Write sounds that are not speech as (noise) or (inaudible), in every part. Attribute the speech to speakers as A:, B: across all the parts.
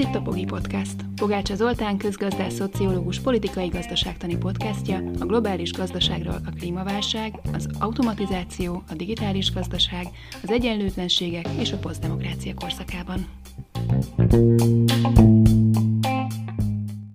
A: itt a Pogi Podcast. Pogácsa Zoltán közgazdás, szociológus, politikai gazdaságtani podcastja a globális gazdaságról a klímaválság, az automatizáció, a digitális gazdaság, az egyenlőtlenségek és a posztdemokrácia korszakában.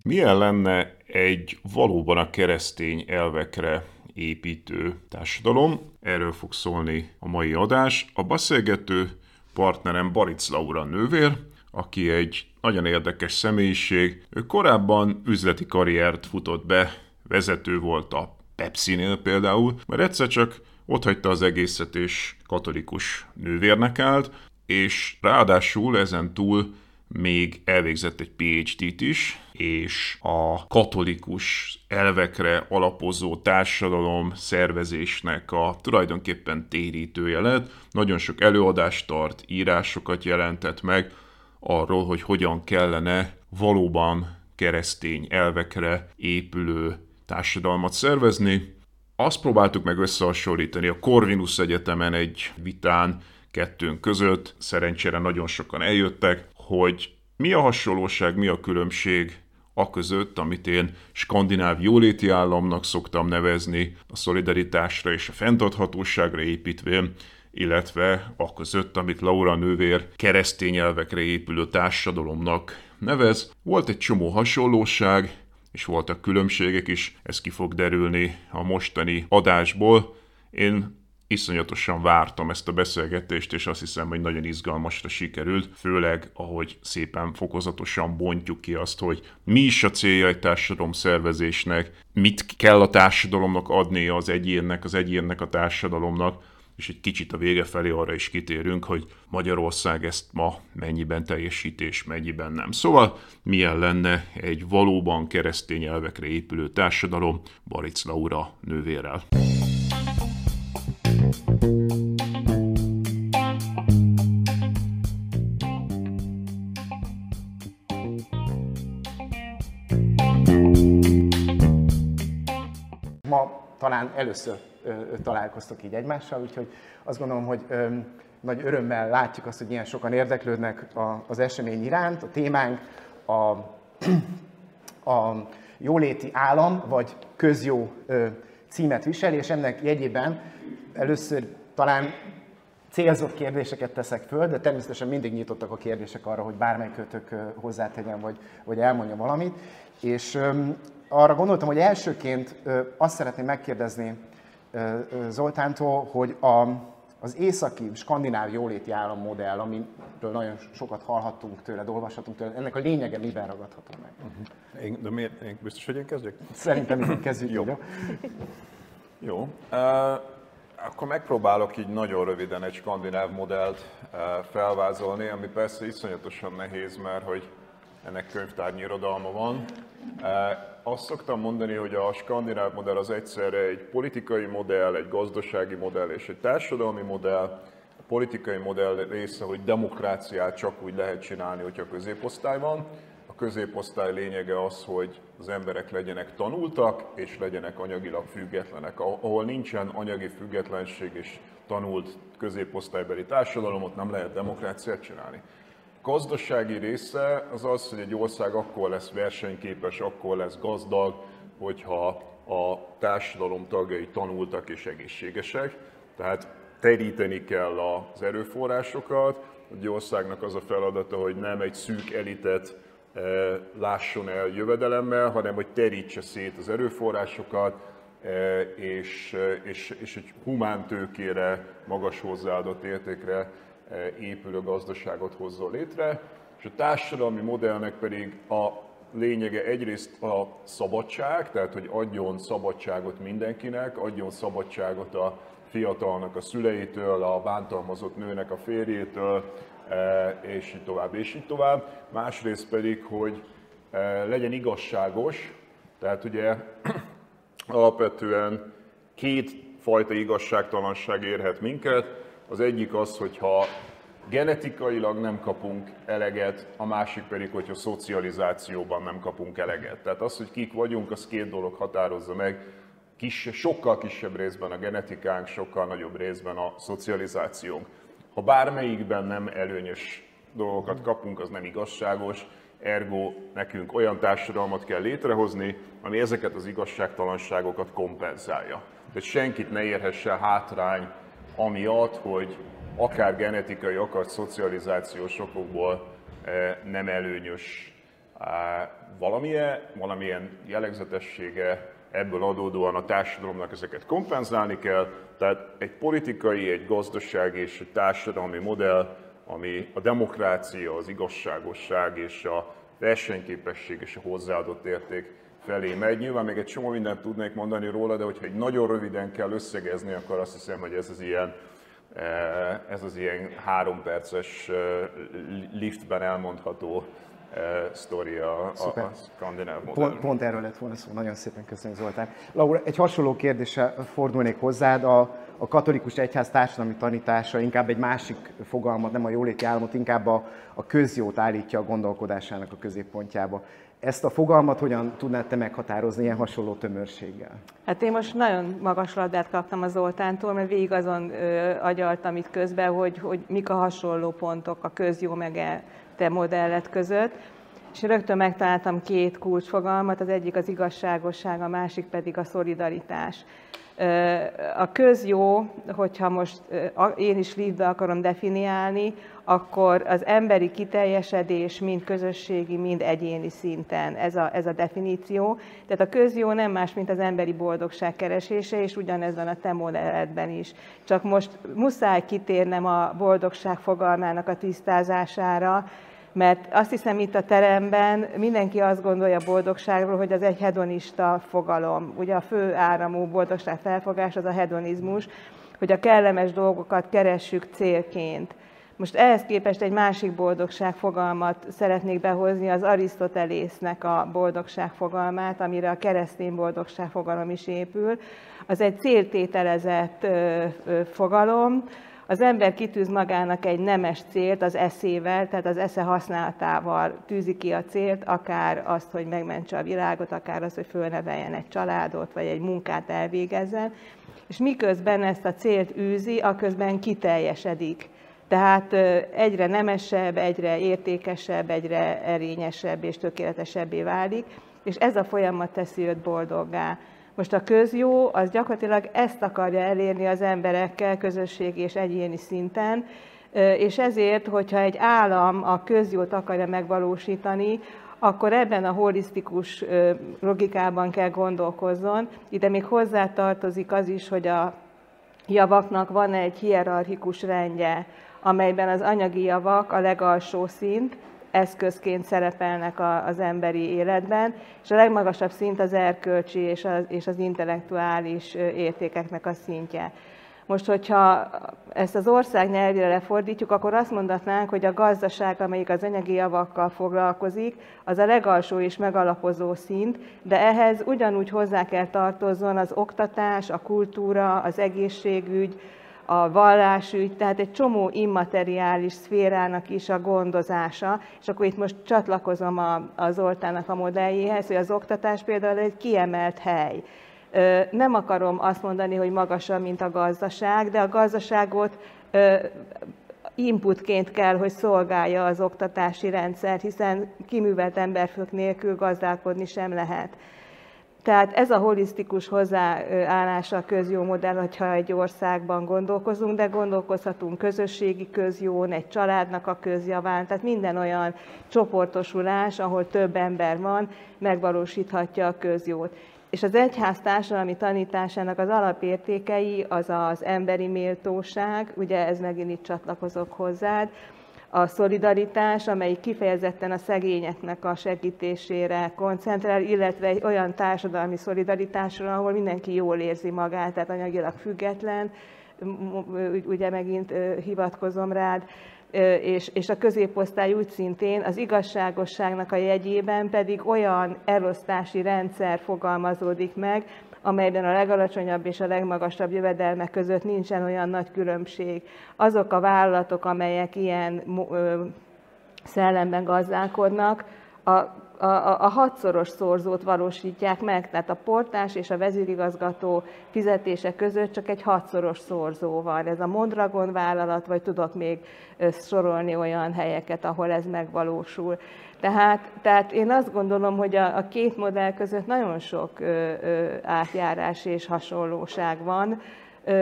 B: Milyen lenne egy valóban a keresztény elvekre építő társadalom? Erről fog szólni a mai adás. A beszélgető partnerem Baric Laura nővér, aki egy nagyon érdekes személyiség. Ő korábban üzleti karriert futott be, vezető volt a Pepsi-nél például, mert egyszer csak ott hagyta az egészet és katolikus nővérnek állt, és ráadásul ezen túl még elvégzett egy PhD-t is, és a katolikus elvekre alapozó társadalom szervezésnek a tulajdonképpen térítője lett. Nagyon sok előadást tart, írásokat jelentett meg arról, hogy hogyan kellene valóban keresztény elvekre épülő társadalmat szervezni. Azt próbáltuk meg összehasonlítani a Corvinus Egyetemen egy vitán kettőnk között, szerencsére nagyon sokan eljöttek, hogy mi a hasonlóság, mi a különbség a között, amit én skandináv jóléti államnak szoktam nevezni, a szolidaritásra és a fenntarthatóságra építvén, illetve a között, amit Laura nővér keresztény elvekre épülő társadalomnak nevez. Volt egy csomó hasonlóság, és voltak különbségek is, ez ki fog derülni a mostani adásból. Én iszonyatosan vártam ezt a beszélgetést, és azt hiszem, hogy nagyon izgalmasra sikerült, főleg ahogy szépen fokozatosan bontjuk ki azt, hogy mi is a célja egy társadalom szervezésnek, mit kell a társadalomnak adni az egyénnek, az egyénnek a társadalomnak, és egy kicsit a vége felé arra is kitérünk, hogy Magyarország ezt ma mennyiben teljesítés, mennyiben nem. Szóval milyen lenne egy valóban keresztény elvekre épülő társadalom Baric Laura nővérrel.
C: Ma talán először találkoztok így egymással, úgyhogy azt gondolom, hogy nagy örömmel látjuk azt, hogy ilyen sokan érdeklődnek az esemény iránt. A témánk a, (clears throat) a jóléti állam, vagy közjó címet visel, és ennek jegyében először talán célzott kérdéseket teszek föl, de természetesen mindig nyitottak a kérdések arra, hogy bármelyikőtök hozzátegyen, vagy, vagy elmondja valamit. És arra gondoltam, hogy elsőként azt szeretném megkérdezni Zoltántól, hogy a, az északi skandináv jóléti állammodell, amiről nagyon sokat hallhattunk tőle, olvashatunk tőle, ennek a lényege miben ragadható meg?
B: Uh-huh. Én, de miért? Én biztos, hogy én kezdjek?
C: Szerintem így kezdjük.
B: Jó. Jó. Jó. Uh, akkor megpróbálok így nagyon röviden egy skandináv modellt uh, felvázolni, ami persze iszonyatosan nehéz, mert hogy ennek könyvtárnyi irodalma van. Azt szoktam mondani, hogy a skandináv modell az egyszerre egy politikai modell, egy gazdasági modell és egy társadalmi modell. A politikai modell része, hogy demokráciát csak úgy lehet csinálni, hogyha középosztály van. A középosztály lényege az, hogy az emberek legyenek tanultak és legyenek anyagilag függetlenek. Ahol nincsen anyagi függetlenség és tanult középosztálybeli társadalom, ott nem lehet demokráciát csinálni gazdasági része az az, hogy egy ország akkor lesz versenyképes, akkor lesz gazdag, hogyha a társadalom tagjai tanultak és egészségesek. Tehát teríteni kell az erőforrásokat. Egy országnak az a feladata, hogy nem egy szűk elitet eh, lásson el jövedelemmel, hanem hogy terítse szét az erőforrásokat, eh, és, eh, és, és egy humántőkére, magas hozzáadott értékre E, épülő gazdaságot hozzon létre, és a társadalmi modellnek pedig a lényege egyrészt a szabadság, tehát hogy adjon szabadságot mindenkinek, adjon szabadságot a fiatalnak a szüleitől, a bántalmazott nőnek a férjétől, és így tovább, és így tovább. Másrészt pedig, hogy legyen igazságos, tehát ugye (clears throat) alapvetően két fajta igazságtalanság érhet minket. Az egyik az, hogyha genetikailag nem kapunk eleget, a másik pedig, hogyha szocializációban nem kapunk eleget. Tehát az, hogy kik vagyunk, az két dolog határozza meg, kis, sokkal kisebb részben a genetikánk, sokkal nagyobb részben a szocializációnk. Ha bármelyikben nem előnyös dolgokat kapunk, az nem igazságos, ergo nekünk olyan társadalmat kell létrehozni, ami ezeket az igazságtalanságokat kompenzálja. Tehát senkit ne érhesse hátrány amiatt, hogy akár genetikai, akár szocializációs okokból eh, nem előnyös valamilyen, valamilyen jellegzetessége, ebből adódóan a társadalomnak ezeket kompenzálni kell, tehát egy politikai, egy gazdasági és egy társadalmi modell, ami a demokrácia, az igazságosság és a versenyképesség és a hozzáadott érték felé megy. Nyilván még egy csomó mindent tudnék mondani róla, de hogyha egy nagyon röviden kell összegezni, akkor azt hiszem, hogy ez az ilyen eh, ez az ilyen három perces eh, liftben elmondható eh, sztori a, a, a skandináv
C: pont, pont erről lett volna szó, nagyon szépen köszönöm Zoltán. Laura, egy hasonló kérdéssel fordulnék hozzád. A, a katolikus egyház társadalmi tanítása inkább egy másik fogalmat, nem a jóléti államot, inkább a, a közjót állítja a gondolkodásának a középpontjába. Ezt a fogalmat hogyan tudnád te meghatározni ilyen hasonló tömörséggel?
D: Hát én most nagyon magas labdát kaptam az Zoltántól, mert végig azon ö, agyaltam itt közben, hogy, hogy mik a hasonló pontok a közjó meg e te modellet között. És rögtön megtaláltam két kulcsfogalmat, az egyik az igazságosság, a másik pedig a szolidaritás. A közjó, hogyha most én is liftbe akarom definiálni, akkor az emberi kiteljesedés mind közösségi, mind egyéni szinten ez a, ez a definíció. Tehát a közjó nem más, mint az emberi boldogság keresése, és ugyanez van a te modelletben is. Csak most muszáj kitérnem a boldogság fogalmának a tisztázására, mert azt hiszem itt a teremben mindenki azt gondolja a boldogságról, hogy az egy hedonista fogalom. Ugye a fő áramú boldogság felfogás az a hedonizmus, hogy a kellemes dolgokat keressük célként. Most ehhez képest egy másik boldogság fogalmat szeretnék behozni, az Arisztotelésznek a boldogság fogalmát, amire a keresztény boldogság fogalom is épül. Az egy céltételezett fogalom, az ember kitűz magának egy nemes célt az eszével, tehát az esze használatával tűzi ki a célt, akár azt, hogy megmentse a világot, akár azt, hogy fölneveljen egy családot, vagy egy munkát elvégezzen, és miközben ezt a célt űzi, aközben kiteljesedik. Tehát egyre nemesebb, egyre értékesebb, egyre erényesebb és tökéletesebbé válik, és ez a folyamat teszi őt boldoggá. Most a közjó az gyakorlatilag ezt akarja elérni az emberekkel közösségi és egyéni szinten, és ezért, hogyha egy állam a közjót akarja megvalósítani, akkor ebben a holisztikus logikában kell gondolkozzon. Ide még hozzá tartozik az is, hogy a javaknak van egy hierarchikus rendje, amelyben az anyagi javak a legalsó szint, eszközként szerepelnek az emberi életben, és a legmagasabb szint az erkölcsi és az, és az intellektuális értékeknek a szintje. Most, hogyha ezt az ország nyelvére lefordítjuk, akkor azt mondatnánk, hogy a gazdaság, amelyik az anyagi javakkal foglalkozik, az a legalsó és megalapozó szint, de ehhez ugyanúgy hozzá kell tartozzon az oktatás, a kultúra, az egészségügy, a vallásügy, tehát egy csomó immateriális szférának is a gondozása, és akkor itt most csatlakozom a, a Zoltának a modelljéhez, hogy az oktatás például egy kiemelt hely. Nem akarom azt mondani, hogy magasabb, mint a gazdaság, de a gazdaságot inputként kell, hogy szolgálja az oktatási rendszer, hiszen kiművelt emberfők nélkül gazdálkodni sem lehet. Tehát ez a holisztikus hozzáállása a közjó modell, hogyha egy országban gondolkozunk, de gondolkozhatunk közösségi közjón, egy családnak a közjaván, tehát minden olyan csoportosulás, ahol több ember van, megvalósíthatja a közjót. És az egyház társadalmi tanításának az alapértékei az az emberi méltóság, ugye ez megint itt csatlakozok hozzád, a szolidaritás, amely kifejezetten a szegényeknek a segítésére koncentrál, illetve egy olyan társadalmi szolidaritásra, ahol mindenki jól érzi magát, tehát anyagilag független, ugye megint hivatkozom rád, és, és a középosztály úgy szintén az igazságosságnak a jegyében pedig olyan elosztási rendszer fogalmazódik meg, amelyben a legalacsonyabb és a legmagasabb jövedelmek között nincsen olyan nagy különbség. Azok a vállalatok, amelyek ilyen szellemben gazdálkodnak, a a, a, a hatszoros szorzót valósítják meg, tehát a portás és a vezérigazgató fizetése között csak egy hatszoros szorzó van. Ez a Mondragon vállalat, vagy tudok még sorolni olyan helyeket, ahol ez megvalósul. Tehát, tehát én azt gondolom, hogy a, a két modell között nagyon sok ö, ö, átjárás és hasonlóság van.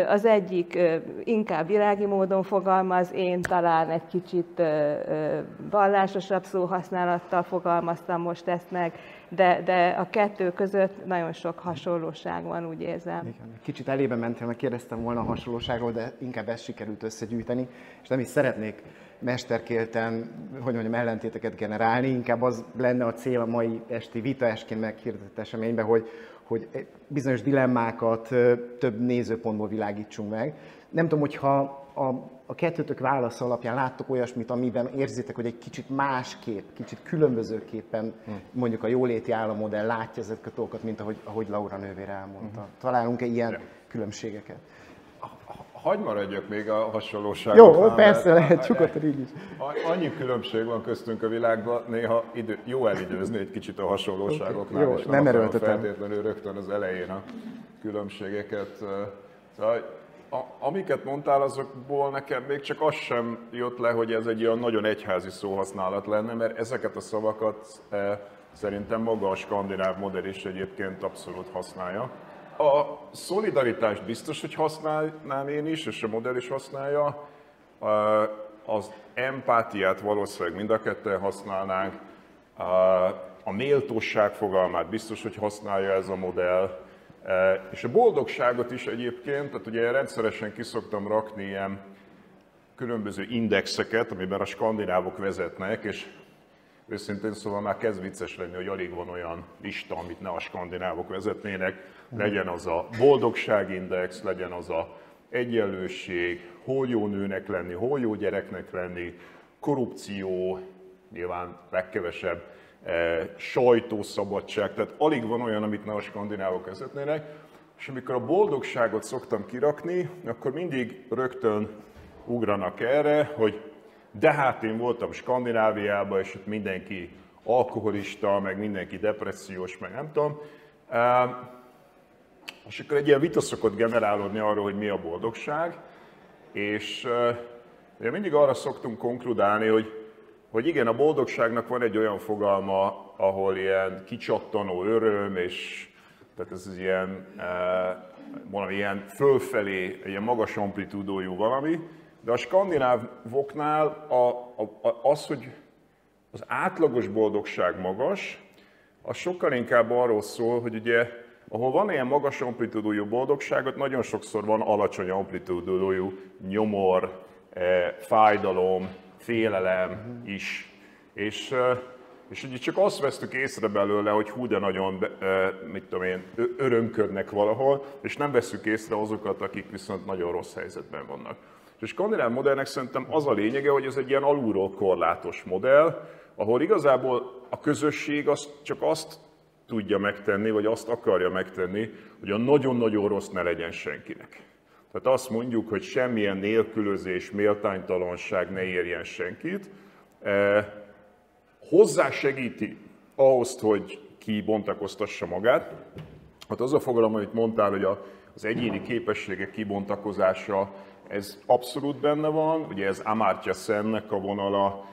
D: Az egyik inkább virági módon fogalmaz, én talán egy kicsit vallásosabb szóhasználattal fogalmaztam most ezt meg, de, de a kettő között nagyon sok hasonlóság van, úgy érzem.
C: Kicsit elébe mentem, mert kérdeztem volna a hasonlóságról, de inkább ezt sikerült összegyűjteni, és nem is szeretnék mesterkélten, hogy mondjam, ellentéteket generálni, inkább az lenne a cél a mai esti vitaesként meghirdetett eseményben, hogy, hogy bizonyos dilemmákat több nézőpontból világítsunk meg. Nem tudom, hogyha a, a kettőtök válasz alapján láttok olyasmit, amiben érzitek, hogy egy kicsit másképp, kicsit különbözőképpen hm. mondjuk a jóléti állammodell látja ezeket a dolgokat, mint ahogy, ahogy Laura nővére elmondta. Hm. Találunk-e ilyen különbségeket?
B: Hagy maradjak még a hasonlóságoknál.
C: Jó, persze, lehet csukott így is.
B: Annyi különbség van köztünk a világban, néha idő, jó elidőzni egy kicsit a hasonlóságoknál,
C: jó, és nem, nem
B: feltétlenül rögtön az elején a különbségeket. Szóval, a, amiket mondtál, azokból nekem még csak az sem jött le, hogy ez egy olyan nagyon egyházi szóhasználat lenne, mert ezeket a szavakat e, szerintem maga a skandináv modell is egyébként abszolút használja. A szolidaritást biztos, hogy használnám én is, és a modell is használja. Az empátiát valószínűleg mind a ketten használnánk. A méltóság fogalmát biztos, hogy használja ez a modell. És a boldogságot is egyébként, tehát ugye rendszeresen kiszoktam rakni ilyen különböző indexeket, amiben a skandinávok vezetnek, és őszintén szóval már kezd vicces lenni, hogy alig van olyan lista, amit ne a skandinávok vezetnének. Legyen az a boldogságindex, legyen az a egyenlőség, hol jó nőnek lenni, hol jó gyereknek lenni, korrupció, nyilván legkevesebb, e, sajtószabadság, tehát alig van olyan, amit ne a skandinávok vezetnének, és amikor a boldogságot szoktam kirakni, akkor mindig rögtön ugranak erre, hogy de hát én voltam Skandináviában, és ott mindenki alkoholista, meg mindenki depressziós, meg nem tudom. És akkor egy ilyen vita szokott generálódni arról, hogy mi a boldogság, és uh, mindig arra szoktunk konkludálni, hogy, hogy igen, a boldogságnak van egy olyan fogalma, ahol ilyen kicsattanó öröm, és tehát ez az ilyen, valami ilyen fölfelé, ilyen magas amplitúdójú valami, de a skandinávoknál a, a, a, az, hogy az átlagos boldogság magas, az sokkal inkább arról szól, hogy ugye ahol van ilyen magas amplitúdójú boldogságot, nagyon sokszor van alacsony amplitúdójú nyomor, eh, fájdalom, félelem is. És, eh, és ugye csak azt vesztük észre belőle, hogy hú, de nagyon, eh, mit tudom én, örömködnek valahol, és nem veszük észre azokat, akik viszont nagyon rossz helyzetben vannak. És a skandináv modellnek szerintem az a lényege, hogy ez egy ilyen alulról korlátos modell, ahol igazából a közösség az csak azt tudja megtenni, vagy azt akarja megtenni, hogy a nagyon-nagyon rossz ne legyen senkinek. Tehát azt mondjuk, hogy semmilyen nélkülözés, méltánytalanság ne érjen senkit. Eh, hozzá segíti ahhoz, hogy ki bontakoztassa magát. Hát az a fogalom, amit mondtál, hogy az egyéni képességek kibontakozása, ez abszolút benne van. Ugye ez Amartya Sennek a vonala,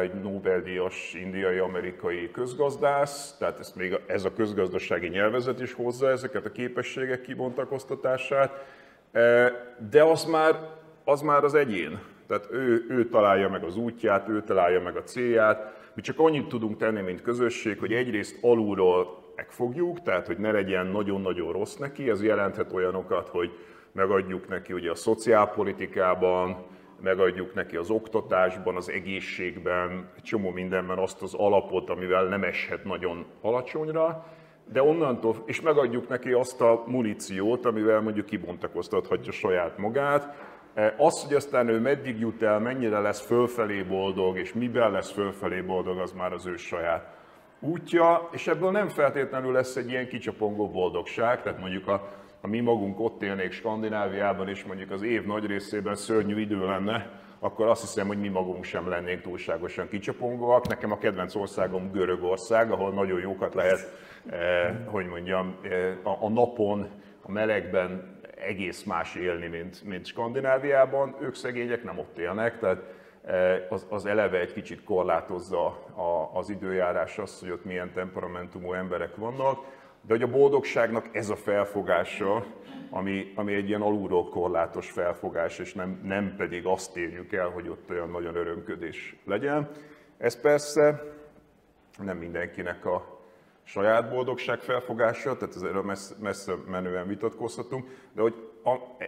B: egy Nobel-díjas indiai-amerikai közgazdász, tehát ezt még ez a közgazdasági nyelvezet is hozza ezeket a képességek kibontakoztatását, e, de az már, az már az egyén. Tehát ő, ő találja meg az útját, ő találja meg a célját. Mi csak annyit tudunk tenni, mint közösség, hogy egyrészt alulról megfogjuk, tehát hogy ne legyen nagyon-nagyon rossz neki, ez jelenthet olyanokat, hogy megadjuk neki ugye a szociálpolitikában, megadjuk neki az oktatásban, az egészségben, egy csomó mindenben azt az alapot, amivel nem eshet nagyon alacsonyra, de onnantól, és megadjuk neki azt a muníciót, amivel mondjuk kibontakoztathatja saját magát. E, az, hogy aztán ő meddig jut el, mennyire lesz fölfelé boldog, és miben lesz fölfelé boldog, az már az ő saját útja, és ebből nem feltétlenül lesz egy ilyen kicsapongó boldogság, tehát mondjuk a ha mi magunk ott élnék Skandináviában, és mondjuk az év nagy részében szörnyű idő lenne, akkor azt hiszem, hogy mi magunk sem lennénk túlságosan kicsapongóak. Nekem a kedvenc országom Görögország, ahol nagyon jókat lehet, eh, hogy mondjam, eh, a, a napon, a melegben egész más élni, mint, mint Skandináviában. Ők szegények nem ott élnek, tehát eh, az, az eleve egy kicsit korlátozza a, az időjárás azt, hogy ott milyen temperamentumú emberek vannak. De hogy a boldogságnak ez a felfogása, ami, ami egy ilyen alulról korlátos felfogás, és nem, nem pedig azt érjük el, hogy ott olyan nagyon örömködés legyen. Ez persze nem mindenkinek a saját boldogság felfogása, tehát ezzel messze, messze menően vitatkozhatunk, de hogy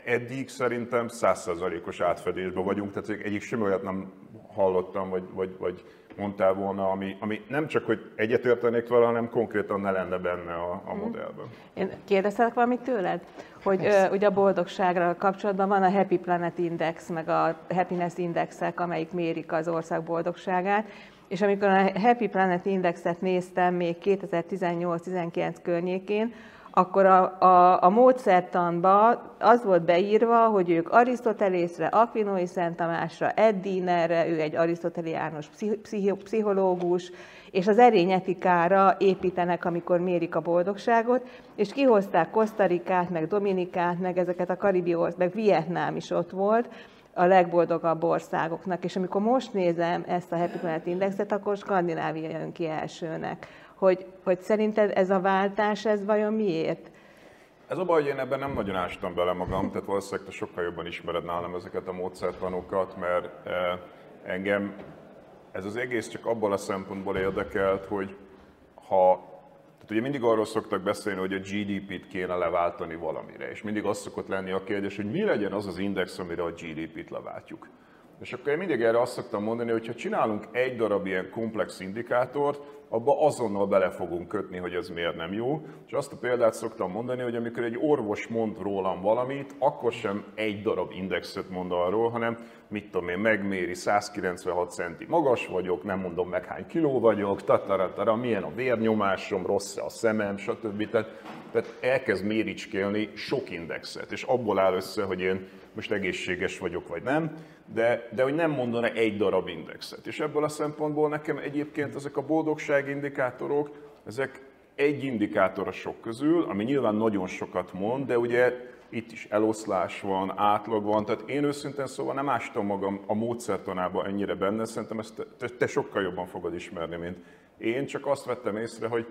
B: eddig szerintem százszerzalékos átfedésben vagyunk, tehát egyik sem olyat nem hallottam, vagy, vagy, vagy mondtál volna, ami, ami nem csak, hogy egyetértenék vele, hanem konkrétan ne lenne benne a, a mhm. modellben.
D: Én kérdeztelek valamit tőled? Hogy ö, ugye a boldogságra kapcsolatban van a Happy Planet Index, meg a Happiness Indexek, amelyik mérik az ország boldogságát, és amikor a Happy Planet Indexet néztem még 2018-19 környékén, akkor a, a, a módszertanba az volt beírva, hogy ők Arisztotelészre, Aquinoi Szent Tamásra, Ed Dienerre, ő egy arisztoteliános pszichológus, és az erényetikára építenek, amikor mérik a boldogságot, és kihozták Kosztarikát, meg Dominikát, meg ezeket a karibi meg Vietnám is ott volt, a legboldogabb országoknak. És amikor most nézem ezt a Happy Planet Indexet, akkor Skandinávia jön ki elsőnek hogy, hogy szerinted ez a váltás, ez vajon miért?
B: Ez a baj, hogy én ebben nem nagyon ástam bele magam, tehát valószínűleg te sokkal jobban ismered nálam ezeket a módszertanokat, mert eh, engem ez az egész csak abból a szempontból érdekelt, hogy ha tehát ugye mindig arról szoktak beszélni, hogy a GDP-t kéne leváltani valamire, és mindig az szokott lenni a kérdés, hogy mi legyen az az index, amire a GDP-t leváltjuk. És akkor én mindig erre azt szoktam mondani, hogy ha csinálunk egy darab ilyen komplex indikátort, abba azonnal bele fogunk kötni, hogy ez miért nem jó. És azt a példát szoktam mondani, hogy amikor egy orvos mond rólam valamit, akkor sem egy darab indexet mond arról, hanem mit tudom én, megméri, 196 centi magas vagyok, nem mondom meg hány kiló vagyok, tataratara, milyen a vérnyomásom, rossz a szemem, stb. Tehát, tehát elkezd méricskélni sok indexet, és abból áll össze, hogy én most egészséges vagyok, vagy nem, de, de hogy nem mondana egy darab indexet. És ebből a szempontból nekem egyébként ezek a boldogság indikátorok, ezek egy indikátor a sok közül, ami nyilván nagyon sokat mond, de ugye itt is eloszlás van, átlag van, tehát én őszintén szóval nem ástam magam a módszertanába ennyire benne, szerintem ezt te, te sokkal jobban fogod ismerni, mint én, csak azt vettem észre, hogy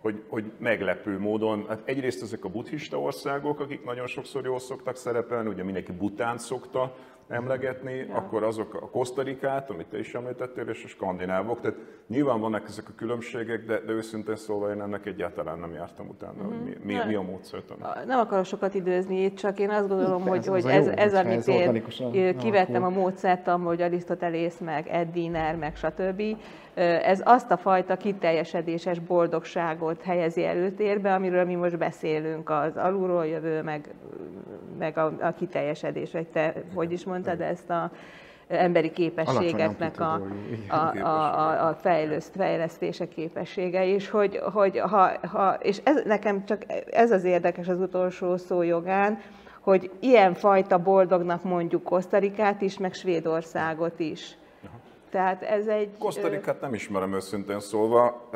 B: hogy, hogy meglepő módon, hát egyrészt ezek a buddhista országok, akik nagyon sokszor jól szoktak szerepelni, ugye mindenki Bután szokta emlegetni, ja. akkor azok a Kosztarikát, amit te is említettél, és a skandinávok, tehát nyilván vannak ezek a különbségek, de, de őszintén szólva én ennek egyáltalán nem jártam utána, mm-hmm. hogy mi, mi, mi a módszertan.
D: Nem akarok sokat időzni itt, csak én azt gondolom, Persze, hogy, hogy ez, ez, ez amit én kivettem a módszertan, hogy Arisztotelész, meg Eddiner, meg stb ez azt a fajta kiteljesedéses boldogságot helyezi előtérbe, amiről mi most beszélünk, az alulról jövő, meg, meg a, a kiteljesedés, vagy te hogy is mondtad ezt a emberi képességeknek a, a, a, a, a fejleszt, fejlesztése képessége is, hogy, hogy ha, ha, és ez, nekem csak ez az érdekes az utolsó szó jogán, hogy ilyen fajta boldognak mondjuk Kosztarikát is, meg Svédországot is. Tehát ez egy...
B: Kosztarikát nem ismerem őszintén szólva.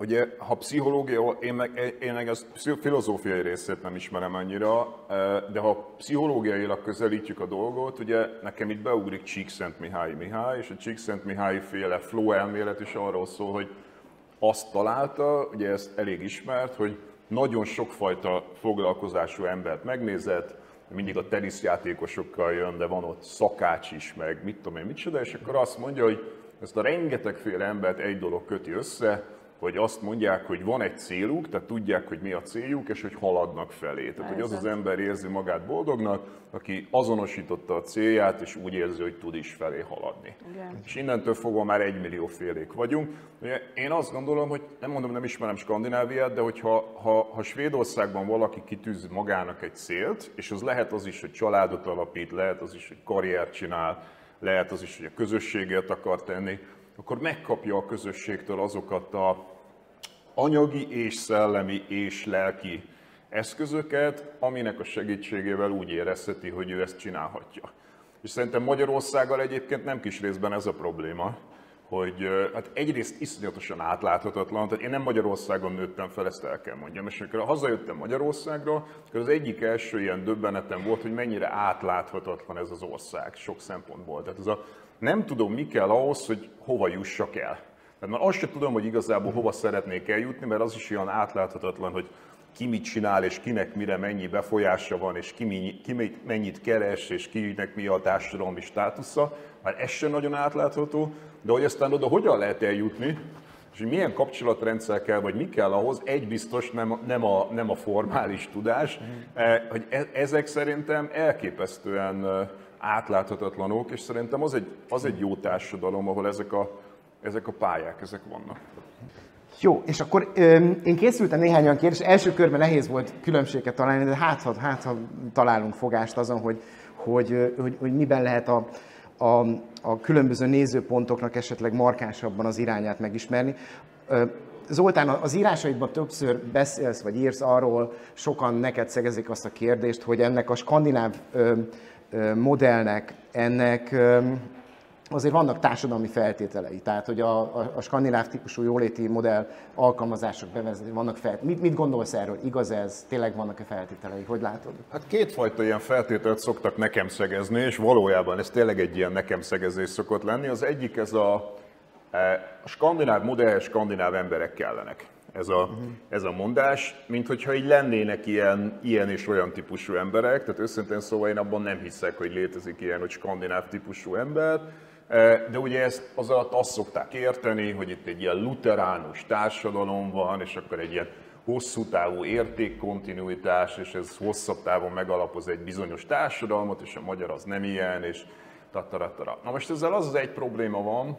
B: Ugye, ha pszichológia, én meg, én meg az filozófiai részét nem ismerem annyira, de ha pszichológiailag közelítjük a dolgot, ugye nekem itt beugrik Csíkszent Mihály Mihály, és a Csíkszent Mihály féle flow elmélet is arról szól, hogy azt találta, ugye ezt elég ismert, hogy nagyon sokfajta foglalkozású embert megnézett, mindig a teniszjátékosokkal jön, de van ott szakács is, meg mit tudom én, micsoda, és akkor azt mondja, hogy ezt a rengetegféle embert egy dolog köti össze, hogy azt mondják, hogy van egy céluk, tehát tudják, hogy mi a céljuk, és hogy haladnak felé. Tehát, hogy az az ember érzi magát boldognak, aki azonosította a célját, és úgy érzi, hogy tud is felé haladni. Igen. És innentől fogva már egy millió félék vagyunk. Ugye én azt gondolom, hogy nem mondom, nem ismerem Skandináviát, de hogyha ha, ha Svédországban valaki kitűz magának egy célt, és az lehet az is, hogy családot alapít, lehet az is, hogy karriert csinál, lehet az is, hogy a közösséget akar tenni, akkor megkapja a közösségtől azokat a anyagi és szellemi és lelki eszközöket, aminek a segítségével úgy érezheti, hogy ő ezt csinálhatja. És szerintem Magyarországgal egyébként nem kis részben ez a probléma, hogy hát egyrészt iszonyatosan átláthatatlan, tehát én nem Magyarországon nőttem fel, ezt el kell mondjam, és amikor hazajöttem Magyarországra, akkor az egyik első ilyen döbbenetem volt, hogy mennyire átláthatatlan ez az ország sok szempontból. Tehát ez a nem tudom, mi kell ahhoz, hogy hova jussak el. Tehát már azt sem tudom, hogy igazából hova szeretnék eljutni, mert az is olyan átláthatatlan, hogy ki mit csinál, és kinek mire mennyi befolyása van, és ki, mi, ki mennyit keres, és kinek mi a társadalmi státusza. Már ez sem nagyon átlátható, de hogy aztán oda hogyan lehet eljutni, és hogy milyen kapcsolatrendszer kell, vagy mi kell ahhoz, egy biztos nem, nem, a, nem a formális tudás, eh, hogy e, ezek szerintem elképesztően eh, átláthatatlanok, és szerintem az egy, az egy jó társadalom, ahol ezek a, ezek a pályák, ezek vannak.
C: Jó, és akkor öm, én készültem néhány olyan kérdés, első körben nehéz volt különbséget találni, de hát ha, hát, ha találunk fogást azon, hogy, hogy, hogy, hogy miben lehet a, a, a különböző nézőpontoknak esetleg markánsabban az irányát megismerni. Zoltán, az írásaidban többször beszélsz, vagy írsz arról, sokan neked szegezik azt a kérdést, hogy ennek a skandináv modellnek, ennek azért vannak társadalmi feltételei. Tehát, hogy a, a, a skandináv típusú jóléti modell alkalmazások bevezetni, vannak fel. Mit, mit gondolsz erről? Igaz ez? Tényleg vannak-e feltételei? Hogy látod?
B: Hát kétfajta ilyen feltételt szoktak nekem szegezni, és valójában ez tényleg egy ilyen nekem szegezés szokott lenni. Az egyik ez a, e, a skandináv modell, skandináv emberek kellenek ez a, uh-huh. ez a mondás, mint hogyha így lennének ilyen, ilyen és olyan típusú emberek, tehát őszintén szóval én abban nem hiszek, hogy létezik ilyen, hogy skandináv típusú ember, e, de ugye ezt az alatt azt szokták érteni, hogy itt egy ilyen luteránus társadalom van, és akkor egy ilyen hosszú távú értékkontinuitás, és ez hosszabb távon megalapoz egy bizonyos társadalmat, és a magyar az nem ilyen, és tataratara. Na most ezzel az az egy probléma van,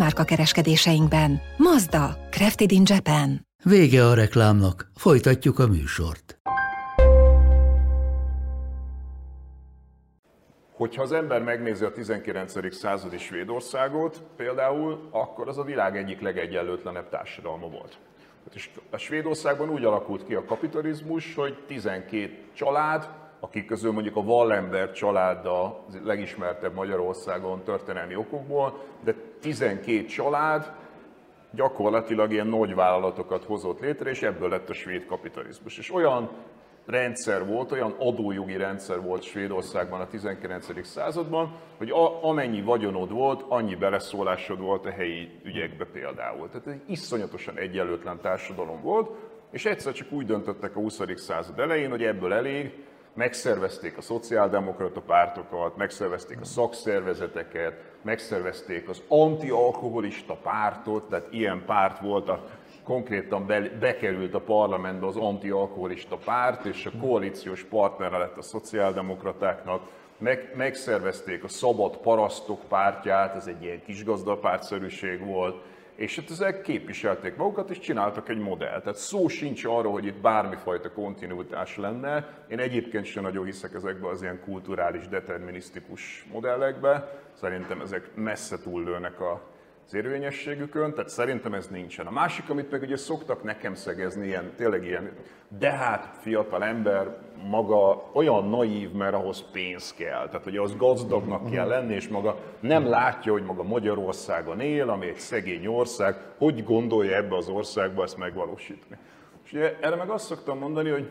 E: kereskedéseinkben. Mazda, Crafted in Japan.
F: Vége a reklámnak, folytatjuk a műsort.
B: Hogyha az ember megnézi a 19. századi Svédországot például, akkor az a világ egyik legegyenlőtlenebb társadalma volt. És a Svédországban úgy alakult ki a kapitalizmus, hogy 12 család, akik közül mondjuk a Wallenberg család a legismertebb Magyarországon történelmi okokból, de 12 család gyakorlatilag ilyen nagy vállalatokat hozott létre, és ebből lett a svéd kapitalizmus. És olyan rendszer volt, olyan adójogi rendszer volt Svédországban a 19. században, hogy amennyi vagyonod volt, annyi beleszólásod volt a helyi ügyekbe például. Tehát egy iszonyatosan egyenlőtlen társadalom volt, és egyszer csak úgy döntöttek a 20. század elején, hogy ebből elég, megszervezték a szociáldemokrata pártokat, megszervezték a szakszervezeteket, megszervezték az antialkoholista pártot, tehát ilyen párt volt, a, konkrétan be, bekerült a parlamentbe az antialkoholista párt, és a koalíciós partnere lett a szociáldemokratáknak, meg, megszervezték a szabad parasztok pártját, ez egy ilyen kisgazdapártszerűség volt, és hát ezek képviselték magukat, és csináltak egy modellt. Tehát szó sincs arról, hogy itt bármifajta kontinuitás lenne. Én egyébként sem nagyon hiszek ezekbe az ilyen kulturális, determinisztikus modellekbe. Szerintem ezek messze túllőnek a az érvényességükön, tehát szerintem ez nincsen. A másik, amit meg ugye szoktak nekem szegezni, ilyen, tényleg ilyen, de hát fiatal ember maga olyan naív, mert ahhoz pénz kell. Tehát, hogy az gazdagnak kell lenni, és maga nem látja, hogy maga Magyarországon él, ami egy szegény ország, hogy gondolja ebbe az országba ezt megvalósítani. És ugye erre meg azt szoktam mondani, hogy,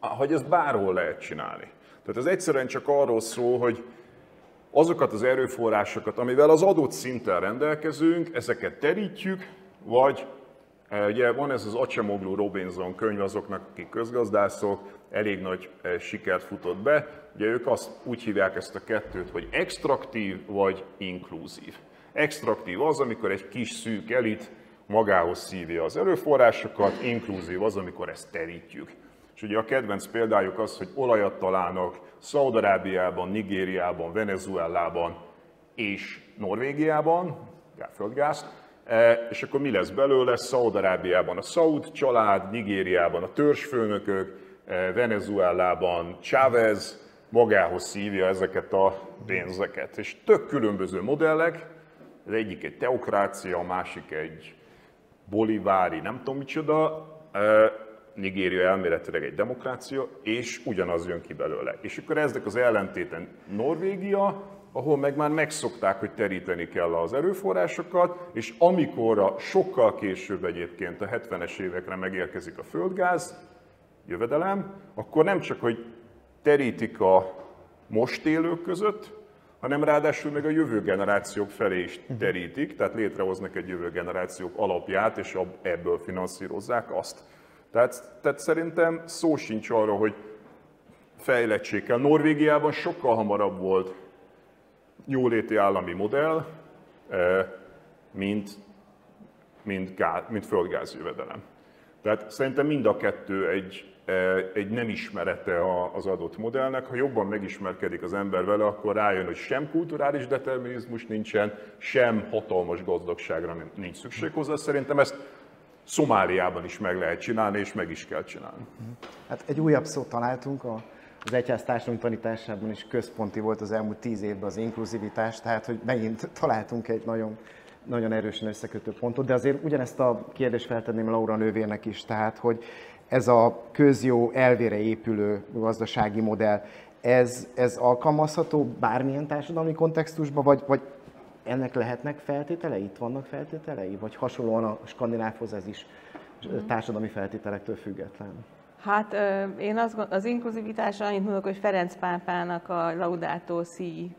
B: hogy ezt bárhol lehet csinálni. Tehát ez egyszerűen csak arról szól, hogy azokat az erőforrásokat, amivel az adott szinten rendelkezünk, ezeket terítjük, vagy e, ugye van ez az Acemoglu Robinson könyv azoknak, akik közgazdászok, elég nagy e, sikert futott be. Ugye ők azt úgy hívják ezt a kettőt, hogy extraktív vagy inkluzív. Extraktív az, amikor egy kis szűk elit magához szívja az erőforrásokat, inkluzív az, amikor ezt terítjük. És ugye a kedvenc példájuk az, hogy olajat találnak Szaudarábiában, Nigériában, Venezuelában és Norvégiában, földgázt, e, és akkor mi lesz belőle? Szaudarábiában a Saud család, Nigériában a törzsfőnökök, e, Venezuelában Chávez magához szívja ezeket a pénzeket. És tök különböző modellek, az egyik egy teokrácia, a másik egy bolivári, nem tudom micsoda, e, Nigéria elméletileg egy demokrácia, és ugyanaz jön ki belőle. És akkor ezek az ellentéten Norvégia, ahol meg már megszokták, hogy teríteni kell az erőforrásokat, és amikor a sokkal később egyébként a 70-es évekre megérkezik a földgáz, jövedelem, akkor nem csak, hogy terítik a most élők között, hanem ráadásul meg a jövő generációk felé is terítik, tehát létrehoznak egy jövő generációk alapját, és ebből finanszírozzák azt. Tehát, tehát szerintem szó sincs arra, hogy fejlettség kell. Norvégiában sokkal hamarabb volt jóléti állami modell, eh, mint, mint, gáz, mint földgázjövedelem. Tehát szerintem mind a kettő egy, eh, egy nem ismerete az adott modellnek. Ha jobban megismerkedik az ember vele, akkor rájön, hogy sem kulturális determinizmus nincsen, sem hatalmas gazdagságra nincs szükség hozzá. Szerintem ezt Szomáliában is meg lehet csinálni, és meg is kell csinálni.
C: Hát egy újabb szót találtunk, a, az egyház társadalmi tanításában is központi volt az elmúlt tíz évben az inkluzivitás, tehát hogy megint találtunk egy nagyon, nagyon erősen összekötő pontot, de azért ugyanezt a kérdést feltenném Laura nővérnek is, tehát hogy ez a közjó elvére épülő gazdasági modell, ez, ez alkalmazható bármilyen társadalmi kontextusban, vagy, vagy ennek lehetnek feltételei? Itt vannak feltételei? Vagy hasonlóan a skandinávhoz ez is társadalmi feltételektől független?
D: Hát én azt gondolom, az inkluzivitás annyit mondok, hogy Ferenc pápának a Laudato Si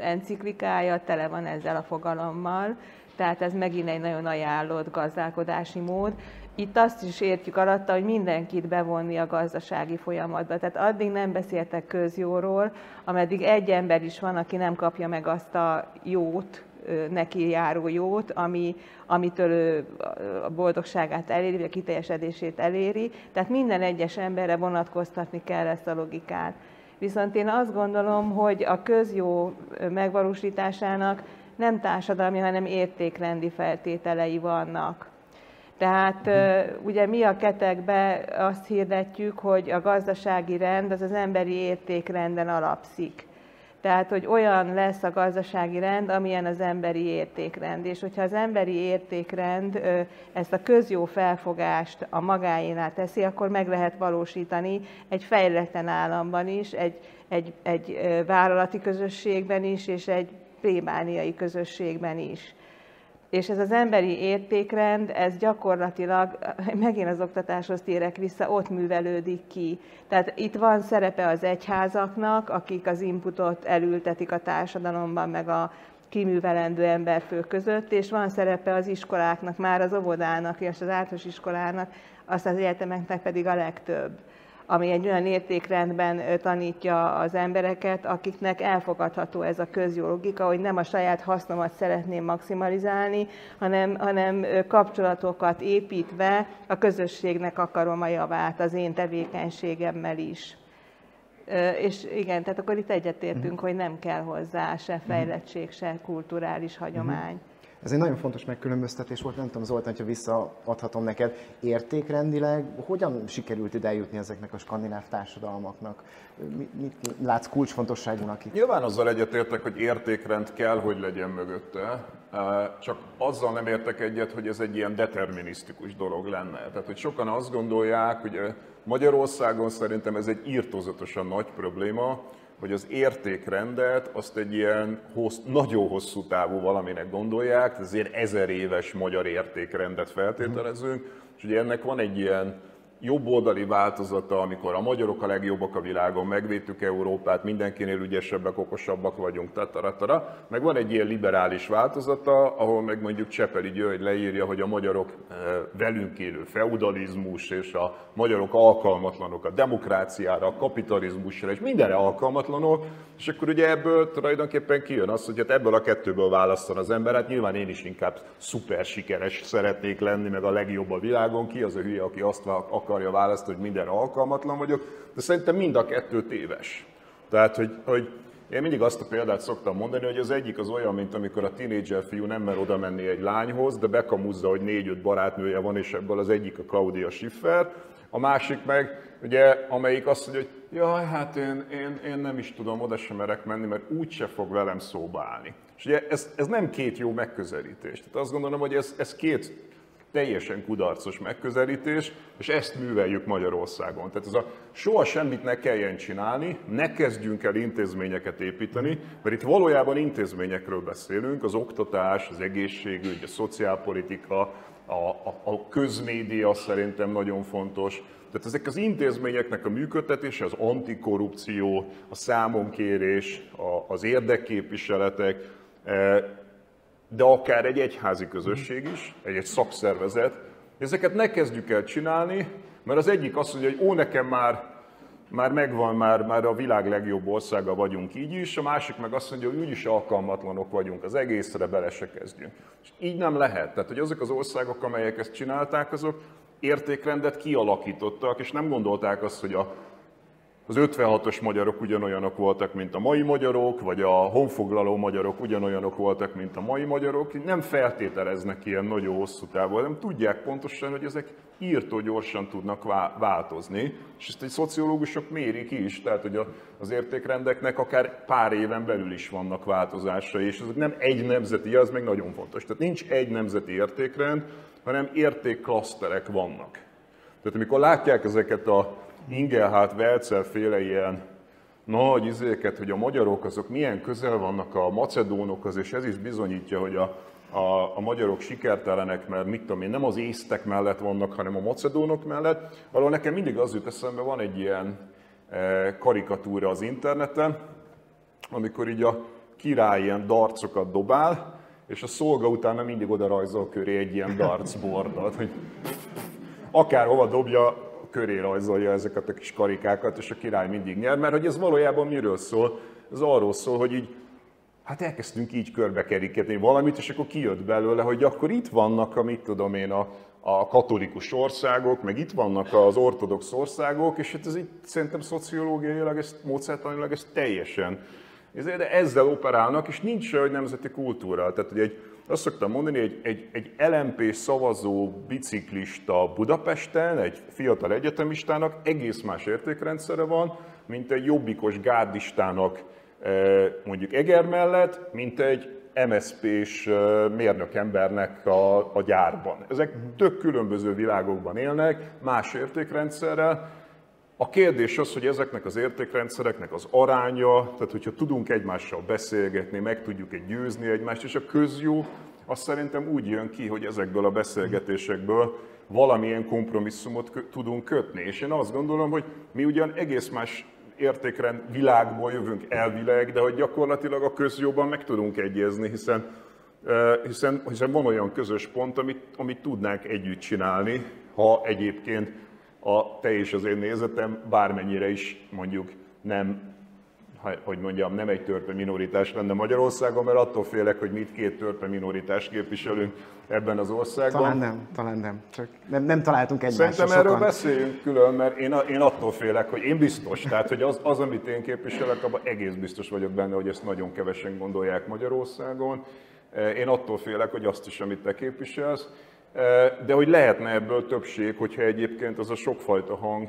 D: enciklikája tele van ezzel a fogalommal, tehát ez megint egy nagyon ajánlott gazdálkodási mód. Itt azt is értjük alatta, hogy mindenkit bevonni a gazdasági folyamatba. Tehát addig nem beszéltek közjóról, ameddig egy ember is van, aki nem kapja meg azt a jót, neki járó jót, ami, amitől ő a boldogságát eléri, vagy a kiteljesedését eléri. Tehát minden egyes emberre vonatkoztatni kell ezt a logikát. Viszont én azt gondolom, hogy a közjó megvalósításának nem társadalmi, hanem értékrendi feltételei vannak. Tehát ugye mi a ketekbe azt hirdetjük, hogy a gazdasági rend az az emberi értékrenden alapszik. Tehát, hogy olyan lesz a gazdasági rend, amilyen az emberi értékrend. És hogyha az emberi értékrend ezt a közjó felfogást a magáénál teszi, akkor meg lehet valósítani egy fejletlen államban is, egy, egy, egy vállalati közösségben is, és egy plébániai közösségben is. És ez az emberi értékrend, ez gyakorlatilag, megint az oktatáshoz térek vissza, ott művelődik ki. Tehát itt van szerepe az egyházaknak, akik az inputot elültetik a társadalomban, meg a kiművelendő emberfő között, és van szerepe az iskoláknak, már az óvodának és az általános iskolának, azt az egyetemeknek pedig a legtöbb ami egy olyan értékrendben tanítja az embereket, akiknek elfogadható ez a közjó logika, hogy nem a saját hasznomat szeretném maximalizálni, hanem, hanem kapcsolatokat építve a közösségnek akarom a javát az én tevékenységemmel is. És igen, tehát akkor itt egyetértünk, uh-huh. hogy nem kell hozzá se fejlettség, se kulturális hagyomány. Uh-huh.
C: Ez egy nagyon fontos megkülönböztetés volt, nem tudom Zoltán, ha visszaadhatom neked. Értékrendileg hogyan sikerült ide eljutni ezeknek a skandináv társadalmaknak? Mit látsz kulcsfontosságúnak itt?
B: Nyilván azzal egyetértek, hogy értékrend kell, hogy legyen mögötte, csak azzal nem értek egyet, hogy ez egy ilyen determinisztikus dolog lenne. Tehát, hogy sokan azt gondolják, hogy Magyarországon szerintem ez egy írtózatosan nagy probléma, hogy az értékrendet azt egy ilyen hossz, nagyon hosszú távú valaminek gondolják, ezért ezer éves magyar értékrendet feltételezünk, és ugye ennek van egy ilyen jobboldali változata, amikor a magyarok a legjobbak a világon, megvédtük Európát, mindenkinél ügyesebbek, okosabbak vagyunk, tataratara. Meg van egy ilyen liberális változata, ahol meg mondjuk Csepeli György leírja, hogy a magyarok eh, velünk élő feudalizmus, és a magyarok alkalmatlanok a demokráciára, a kapitalizmusra, és mindenre alkalmatlanok, és akkor ugye ebből tulajdonképpen kijön az, hogy hát ebből a kettőből választan az ember, hát nyilván én is inkább szuper sikeres szeretnék lenni, meg a legjobb a világon, ki az a hülye, aki azt akar akarja választani, hogy minden alkalmatlan vagyok, de szerintem mind a kettő téves. Tehát, hogy, hogy én mindig azt a példát szoktam mondani, hogy az egyik az olyan, mint amikor a tinédzser fiú nem mer oda menni egy lányhoz, de bekamuzza, hogy négy-öt barátnője van, és ebből az egyik a Claudia Schiffer, a másik meg, ugye, amelyik azt mondja, hogy jaj, hát én, én, én nem is tudom, oda sem merek menni, mert úgyse fog velem szóba állni. És ugye ez, ez nem két jó megközelítés. Tehát azt gondolom, hogy ez, ez két teljesen kudarcos megközelítés, és ezt műveljük Magyarországon. Tehát ez a soha semmit ne kelljen csinálni, ne kezdjünk el intézményeket építeni, mert itt valójában intézményekről beszélünk, az oktatás, az egészségügy, a szociálpolitika, a, a, a közmédia szerintem nagyon fontos. Tehát ezek az intézményeknek a működtetése, az antikorrupció, a számonkérés, a, az érdekképviseletek, eh, de akár egy egyházi közösség is, egy, egy szakszervezet, ezeket ne kezdjük el csinálni, mert az egyik azt mondja, hogy ó, nekem már, már megvan, már, már a világ legjobb országa vagyunk így is, a másik meg azt mondja, hogy úgyis alkalmatlanok vagyunk az egészre, bele se kezdjünk. És így nem lehet. Tehát, hogy azok az országok, amelyek ezt csinálták, azok értékrendet kialakítottak, és nem gondolták azt, hogy a az 56-os magyarok ugyanolyanok voltak, mint a mai magyarok, vagy a honfoglaló magyarok ugyanolyanok voltak, mint a mai magyarok. Nem feltételeznek ilyen nagyon hosszú távol, nem tudják pontosan, hogy ezek írtó gyorsan tudnak változni, és ezt egy szociológusok mérik is, tehát hogy az értékrendeknek akár pár éven belül is vannak változásai, és ezek nem egy nemzeti, az meg nagyon fontos. Tehát nincs egy nemzeti értékrend, hanem értékklaszterek vannak. Tehát amikor látják ezeket a Ingelhát Velcer féle ilyen nagy izéket, hogy a magyarok azok milyen közel vannak a macedónokhoz, és ez is bizonyítja, hogy a, a, a magyarok sikertelenek, mert mit tudom én, nem az észtek mellett vannak, hanem a macedónok mellett. Valahol nekem mindig az jut eszembe, van egy ilyen e, karikatúra az interneten, amikor így a király ilyen darcokat dobál, és a szolga utána mindig oda rajzol köré egy ilyen dartsboardot, hogy akárhova dobja, köré rajzolja ezeket a kis karikákat, és a király mindig nyer, mert hogy ez valójában miről szól? Ez arról szól, hogy így, hát elkezdtünk így körbekeríteni valamit, és akkor kijött belőle, hogy akkor itt vannak, a, mit tudom én, a, a katolikus országok, meg itt vannak az ortodox országok, és hát ez így szerintem szociológiailag, ez, módszertanilag ez teljesen. De ezzel operálnak, és nincs olyan nemzeti kultúra. Tehát, hogy egy azt szoktam mondani, egy, egy, egy LMP szavazó biciklista Budapesten, egy fiatal egyetemistának egész más értékrendszere van, mint egy jobbikos gárdistának eh, mondjuk Eger mellett, mint egy MSZP-s eh, mérnök embernek a, a gyárban. Ezek tök különböző világokban élnek, más értékrendszerrel, a kérdés az, hogy ezeknek az értékrendszereknek az aránya, tehát hogyha tudunk egymással beszélgetni, meg tudjuk egy győzni egymást, és a közjó, az szerintem úgy jön ki, hogy ezekből a beszélgetésekből valamilyen kompromisszumot tudunk kötni. És én azt gondolom, hogy mi ugyan egész más értékrend világból jövünk elvileg, de hogy gyakorlatilag a közjóban meg tudunk egyezni, hiszen, hiszen, hiszen van olyan közös pont, amit, amit tudnánk együtt csinálni, ha egyébként a te és az én nézetem bármennyire is mondjuk nem hogy mondjam, nem egy törpe minoritás lenne Magyarországon, mert attól félek, hogy mit két törpe minoritás képviselünk ebben az országban.
C: Talán nem, talán nem. Csak nem, nem találtunk egymásra
B: Szerintem sokan. erről beszéljünk külön, mert én, én attól félek, hogy én biztos, tehát hogy az, az, amit én képviselek, abban egész biztos vagyok benne, hogy ezt nagyon kevesen gondolják Magyarországon. Én attól félek, hogy azt is, amit te képviselsz de hogy lehetne ebből többség, hogyha egyébként az a sokfajta hang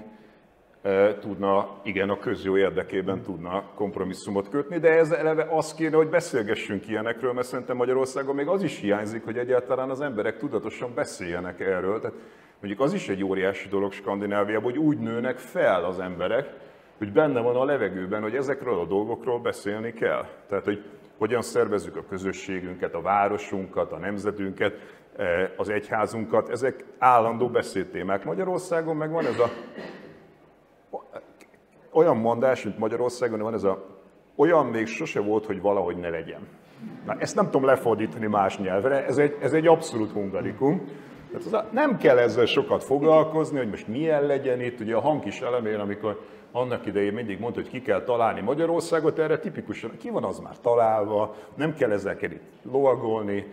B: tudna, igen, a közjó érdekében tudna kompromisszumot kötni, de ez eleve az kéne, hogy beszélgessünk ilyenekről, mert szerintem Magyarországon még az is hiányzik, hogy egyáltalán az emberek tudatosan beszéljenek erről. Tehát mondjuk az is egy óriási dolog Skandináviában, hogy úgy nőnek fel az emberek, hogy benne van a levegőben, hogy ezekről a dolgokról beszélni kell. Tehát, hogy hogyan szervezzük a közösségünket, a városunkat, a nemzetünket, az egyházunkat, ezek állandó beszédtémák. Magyarországon meg van ez a olyan mondás, mint Magyarországon van ez a olyan még sose volt, hogy valahogy ne legyen. Na, ezt nem tudom lefordítani más nyelvre, ez egy, ez egy abszolút hungarikum. Tehát az nem kell ezzel sokat foglalkozni, hogy most milyen legyen itt. Ugye a hang is elemér, amikor annak idején mindig mondta, hogy ki kell találni Magyarországot, erre tipikusan ki van az már találva, nem kell ezzel kell itt lovagolni,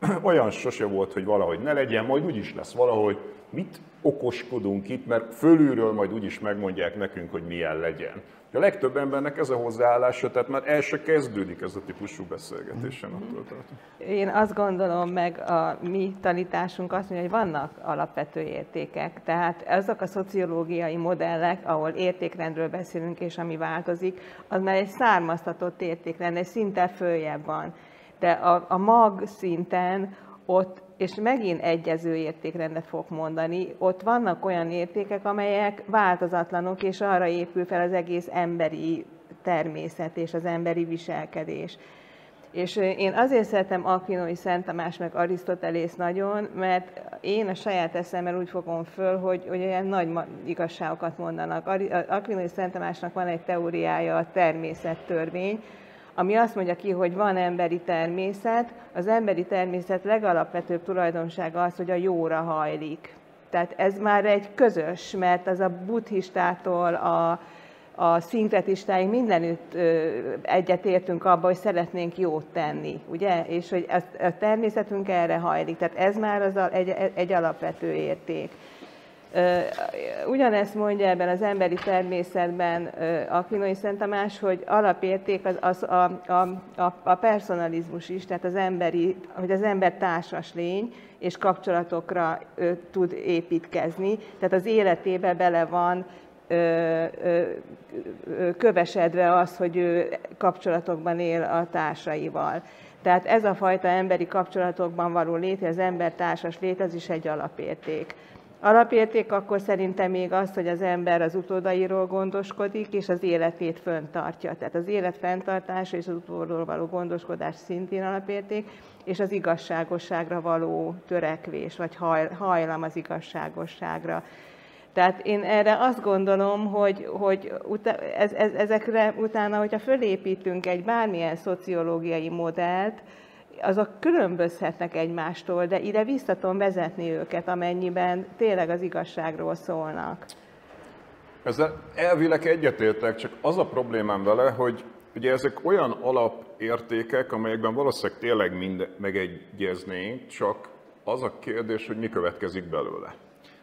B: (clears throat) olyan sose volt, hogy valahogy ne legyen, majd úgyis lesz valahogy. Mit okoskodunk itt, mert fölülről majd úgyis megmondják nekünk, hogy milyen legyen. A legtöbb embernek ez a hozzáállása, tehát már el se kezdődik ez a típusú beszélgetésen attól
D: Én azt gondolom, meg a mi tanításunk azt mondja, hogy vannak alapvető értékek. Tehát azok a szociológiai modellek, ahol értékrendről beszélünk, és ami változik, az már egy származtatott értékrend, egy szinten följebb van. De a, a mag szinten ott és megint egyező értékrendet fog mondani, ott vannak olyan értékek, amelyek változatlanok, és arra épül fel az egész emberi természet és az emberi viselkedés. És én azért szeretem Aquinoi Szent Tamás meg Arisztotelész nagyon, mert én a saját eszemmel úgy fogom föl, hogy, hogy olyan nagy igazságokat mondanak. Aquinoi Szent Tamásnak van egy teóriája, a természettörvény, ami azt mondja ki, hogy van emberi természet, az emberi természet legalapvetőbb tulajdonsága az, hogy a jóra hajlik. Tehát ez már egy közös, mert az a buddhistától a, a szinkretistáig mindenütt egyetértünk abba, hogy szeretnénk jót tenni, ugye? És hogy a természetünk erre hajlik. Tehát ez már az a, egy, egy alapvető érték. Ugyanezt mondja ebben az emberi természetben Aquinoi Szent Tamás, hogy alapérték az, az a, a, a, a personalizmus is, tehát az emberi, hogy az ember társas lény, és kapcsolatokra ö, tud építkezni, tehát az életébe bele van ö, ö, kövesedve az, hogy ő kapcsolatokban él a társaival. Tehát ez a fajta emberi kapcsolatokban való lét, az ember társas lét, az is egy alapérték. Alapérték akkor szerintem még az, hogy az ember az utódairól gondoskodik, és az életét föntartja. Tehát az élet fenntartása és az utódról való gondoskodás szintén alapérték, és az igazságosságra való törekvés, vagy hajlam az igazságosságra. Tehát én erre azt gondolom, hogy, hogy ez, ez, ezekre utána, hogyha fölépítünk egy bármilyen szociológiai modellt, azok különbözhetnek egymástól, de ide visszatom vezetni őket, amennyiben tényleg az igazságról szólnak.
B: Ezzel elvileg egyetértek, csak az a problémám vele, hogy ugye ezek olyan alapértékek, amelyekben valószínűleg tényleg mind megegyeznénk, csak az a kérdés, hogy mi következik belőle.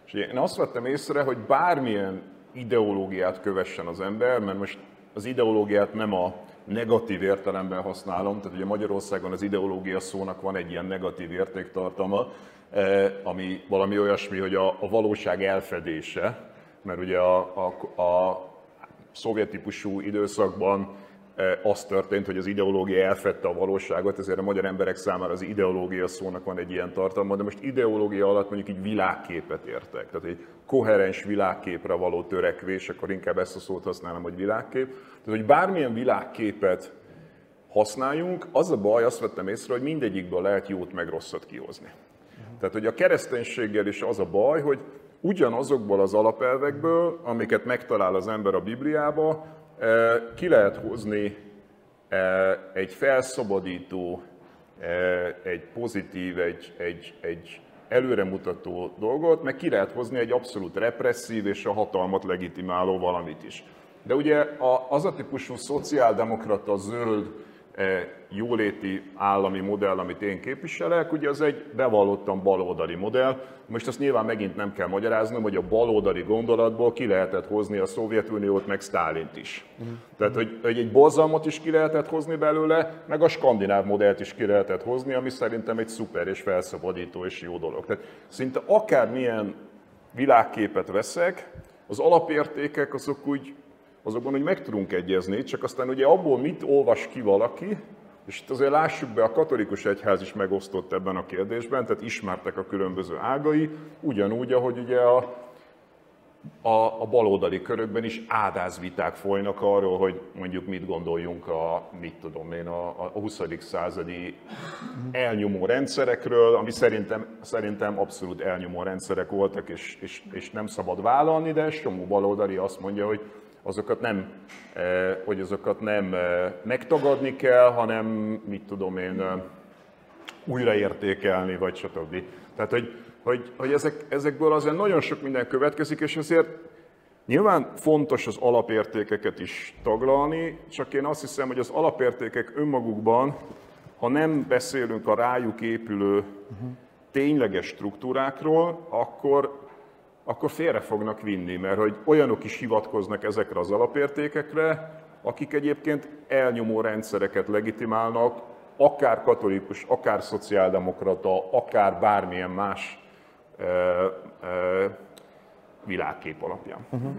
B: És én azt vettem észre, hogy bármilyen ideológiát kövessen az ember, mert most az ideológiát nem a negatív értelemben használom, tehát ugye Magyarországon az ideológia szónak van egy ilyen negatív értéktartalma, eh, ami valami olyasmi, hogy a, a valóság elfedése, mert ugye a, a, a szovjet típusú időszakban az történt, hogy az ideológia elfedte a valóságot, ezért a magyar emberek számára az ideológia szónak van egy ilyen tartalma, de most ideológia alatt mondjuk így világképet értek. Tehát egy koherens világképre való törekvés, akkor inkább ezt a szót használom, hogy világkép. Tehát, hogy bármilyen világképet használjunk, az a baj, azt vettem észre, hogy mindegyikből lehet jót meg rosszat kihozni. Tehát, hogy a kereszténységgel is az a baj, hogy ugyanazokból az alapelvekből, amiket megtalál az ember a Bibliába, ki lehet hozni egy felszabadító, egy pozitív, egy, egy, egy előremutató dolgot, meg ki lehet hozni egy abszolút represszív és a hatalmat legitimáló valamit is. De ugye az a típusú szociáldemokrata zöld jóléti állami modell, amit én képviselek, ugye az egy bevallottan baloldali modell. Most azt nyilván megint nem kell magyaráznom, hogy a baloldali gondolatból ki lehetett hozni a Szovjetuniót, meg Sztálint is. Tehát, hogy, hogy egy borzalmat is ki lehetett hozni belőle, meg a skandináv modellt is ki lehetett hozni, ami szerintem egy szuper és felszabadító és jó dolog. Tehát szinte akármilyen világképet veszek, az alapértékek azok úgy azokban hogy meg tudunk egyezni, csak aztán ugye abból mit olvas ki valaki, és itt azért lássuk be, a katolikus egyház is megosztott ebben a kérdésben, tehát ismertek a különböző ágai, ugyanúgy, ahogy ugye a, a, a baloldali körökben is ádázviták folynak arról, hogy mondjuk mit gondoljunk a, mit tudom én, a, a 20. századi elnyomó rendszerekről, ami szerintem, szerintem abszolút elnyomó rendszerek voltak, és, és, és nem szabad vállalni, de Somó baloldali azt mondja, hogy azokat nem, eh, hogy azokat nem eh, megtagadni kell, hanem mit tudom én, eh, újraértékelni, vagy stb. Tehát, hogy, hogy, hogy ezek, ezekből azért nagyon sok minden következik, és ezért nyilván fontos az alapértékeket is taglalni, csak én azt hiszem, hogy az alapértékek önmagukban ha nem beszélünk a rájuk épülő tényleges struktúrákról, akkor, akkor félre fognak vinni, mert hogy olyanok is hivatkoznak ezekre az alapértékekre, akik egyébként elnyomó rendszereket legitimálnak, akár katolikus, akár szociáldemokrata, akár bármilyen más e, e, világkép alapján. Uh-huh.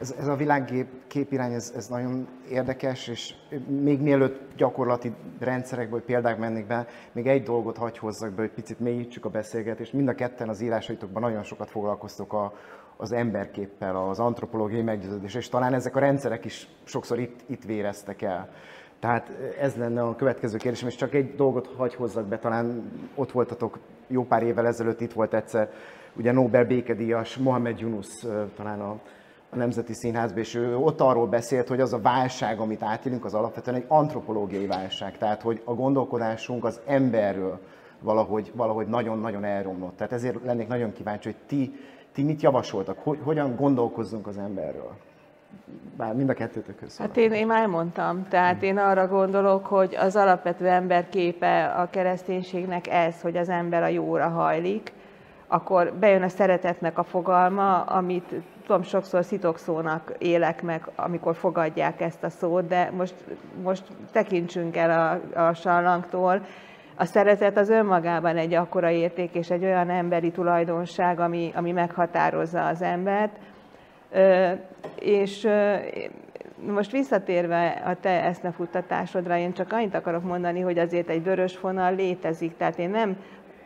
C: Ez, ez a világkép irány, ez, ez nagyon érdekes, és még mielőtt gyakorlati rendszerekből példák mennék be, még egy dolgot hagy hozzak be, hogy picit mélyítsük a beszélgetést. Mind a ketten az írásaitokban nagyon sokat foglalkoztok a, az emberképpel, az antropológiai meggyőződés, és talán ezek a rendszerek is sokszor itt, itt véreztek el. Tehát ez lenne a következő kérdésem, és csak egy dolgot hagy hozzak be, talán ott voltatok jó pár évvel ezelőtt, itt volt egyszer ugye Nobel békedíjas Mohamed Yunus talán a, a Nemzeti Színházban, és ő ott arról beszélt, hogy az a válság, amit átélünk, az alapvetően egy antropológiai válság, tehát hogy a gondolkodásunk az emberről valahogy, valahogy nagyon-nagyon elromlott. Tehát ezért lennék nagyon kíváncsi, hogy ti, ti mit javasoltak, hogy, hogyan gondolkozzunk az emberről. Bár mind a kettőtök
D: közül. Hát én, én már mondtam, tehát én arra gondolok, hogy az alapvető ember képe a kereszténységnek ez, hogy az ember a jóra hajlik, akkor bejön a szeretetnek a fogalma, amit tudom, sokszor szitokszónak élek meg, amikor fogadják ezt a szót, de most, most tekintsünk el a, a sallangtól. A szeretet az önmagában egy akkora érték és egy olyan emberi tulajdonság, ami, ami meghatározza az embert. Ö, és ö, most visszatérve a te eszmefuttatásodra, én csak annyit akarok mondani, hogy azért egy vörös fonal létezik, tehát én nem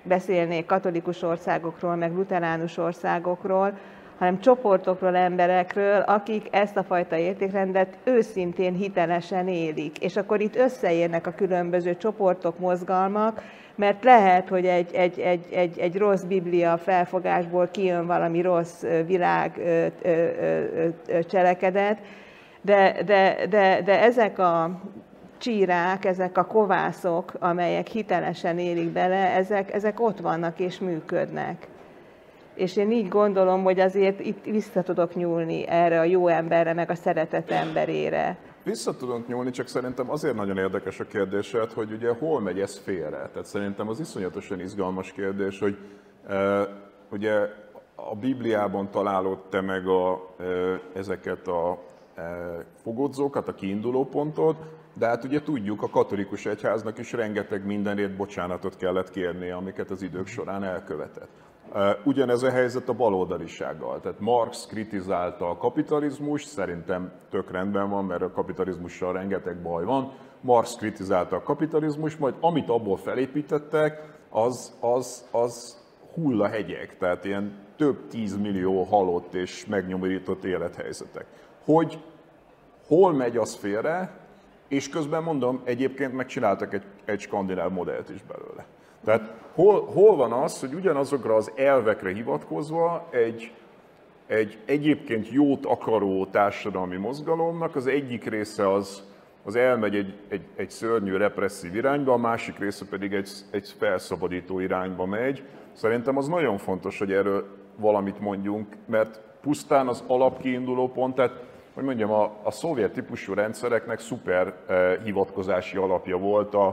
D: beszélnék katolikus országokról, meg luteránus országokról, hanem csoportokról, emberekről, akik ezt a fajta értékrendet őszintén, hitelesen élik. És akkor itt összeérnek a különböző csoportok, mozgalmak, mert lehet, hogy egy, egy, egy, egy, egy rossz biblia felfogásból kijön valami rossz világ cselekedet, de, de, de, de ezek a csírák, ezek a kovászok, amelyek hitelesen élik bele, ezek, ezek ott vannak és működnek. És én így gondolom, hogy azért itt vissza tudok nyúlni erre a jó emberre, meg a szeretet emberére.
B: Vissza tudunk nyúlni, csak szerintem azért nagyon érdekes a kérdésed, hogy ugye hol megy ez félre. Tehát szerintem az iszonyatosan izgalmas kérdés, hogy e, ugye a Bibliában találod te meg a, e, ezeket a e, fogodzókat, a kiinduló pontot, de hát ugye tudjuk, a katolikus egyháznak is rengeteg mindenért bocsánatot kellett kérnie, amiket az idők során elkövetett. Ugyanez a helyzet a baloldalisággal. Tehát Marx kritizálta a kapitalizmus, szerintem tök rendben van, mert a kapitalizmussal rengeteg baj van. Marx kritizálta a kapitalizmus, majd amit abból felépítettek, az, az, az hullahegyek, tehát ilyen több tízmillió halott és megnyomorított élethelyzetek. Hogy hol megy az félre, és közben mondom, egyébként megcsináltak egy, egy skandináv modellt is belőle. Tehát hol, hol van az, hogy ugyanazokra az elvekre hivatkozva egy, egy egyébként jót akaró társadalmi mozgalomnak az egyik része az, az elmegy egy, egy, egy szörnyű represszív irányba, a másik része pedig egy, egy felszabadító irányba megy. Szerintem az nagyon fontos, hogy erről valamit mondjunk, mert pusztán az alapkiinduló pont, tehát hogy mondjam, a, a szovjet típusú rendszereknek szuper eh, hivatkozási alapja volt a,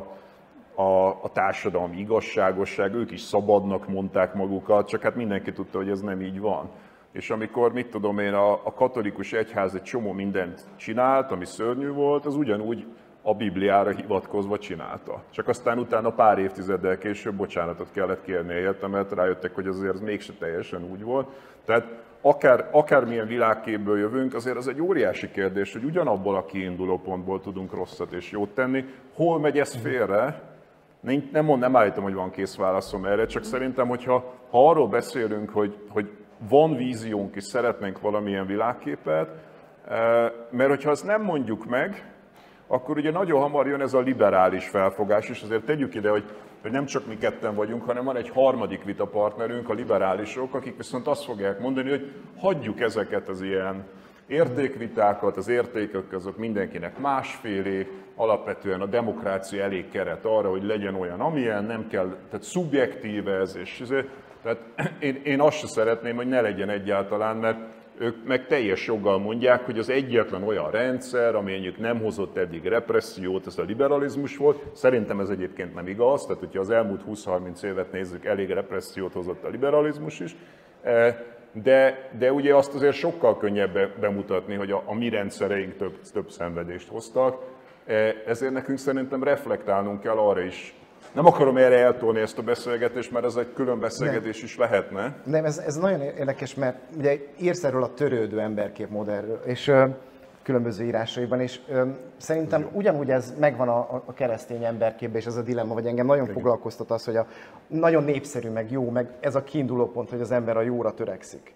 B: a, a társadalmi igazságosság, ők is szabadnak mondták magukat, csak hát mindenki tudta, hogy ez nem így van. És amikor, mit tudom én, a, a katolikus egyház egy csomó mindent csinált, ami szörnyű volt, az ugyanúgy a Bibliára hivatkozva csinálta. Csak aztán utána pár évtizeddel később bocsánatot kellett kérni érte, mert rájöttek, hogy azért ez mégse teljesen úgy volt. Tehát akár, akármilyen világképből jövünk, azért az egy óriási kérdés, hogy ugyanabból a kiinduló pontból tudunk rosszat és jót tenni. Hol megy ez félre? Nem, nem, mond, nem állítom, hogy van kész válaszom erre, csak szerintem, hogyha ha arról beszélünk, hogy, hogy van víziónk és szeretnénk valamilyen világképet, eh, mert hogyha azt nem mondjuk meg, akkor ugye nagyon hamar jön ez a liberális felfogás, és azért tegyük ide, hogy, hogy nem csak mi ketten vagyunk, hanem van egy harmadik vitapartnerünk, a liberálisok, akik viszont azt fogják mondani, hogy hagyjuk ezeket az ilyen értékvitákat, az értékek azok mindenkinek másfélé, alapvetően a demokrácia elég keret arra, hogy legyen olyan, amilyen, nem kell, tehát szubjektív ez, és tehát én, én azt se szeretném, hogy ne legyen egyáltalán, mert ők meg teljes joggal mondják, hogy az egyetlen olyan rendszer, ami nem hozott eddig repressziót, ez a liberalizmus volt. Szerintem ez egyébként nem igaz, tehát hogyha az elmúlt 20-30 évet nézzük, elég repressziót hozott a liberalizmus is. E, de, de ugye azt azért sokkal könnyebb bemutatni, hogy a, a mi rendszereink több, több szenvedést hoztak. E, ezért nekünk szerintem reflektálnunk kell arra is, nem akarom erre eltolni ezt a beszélgetést, mert ez egy külön beszélgetés nem. is lehetne.
C: Nem, ez, ez nagyon érdekes, mert ugye írsz erről a törődő emberkép modellről, és ö, különböző írásaiban, és ö, szerintem Jó. ugyanúgy ez megvan a, a keresztény emberképben, és ez a dilemma, vagy engem nagyon Igen. foglalkoztat az, hogy a nagyon népszerű, meg jó, meg ez a kiinduló pont, hogy az ember a jóra törekszik.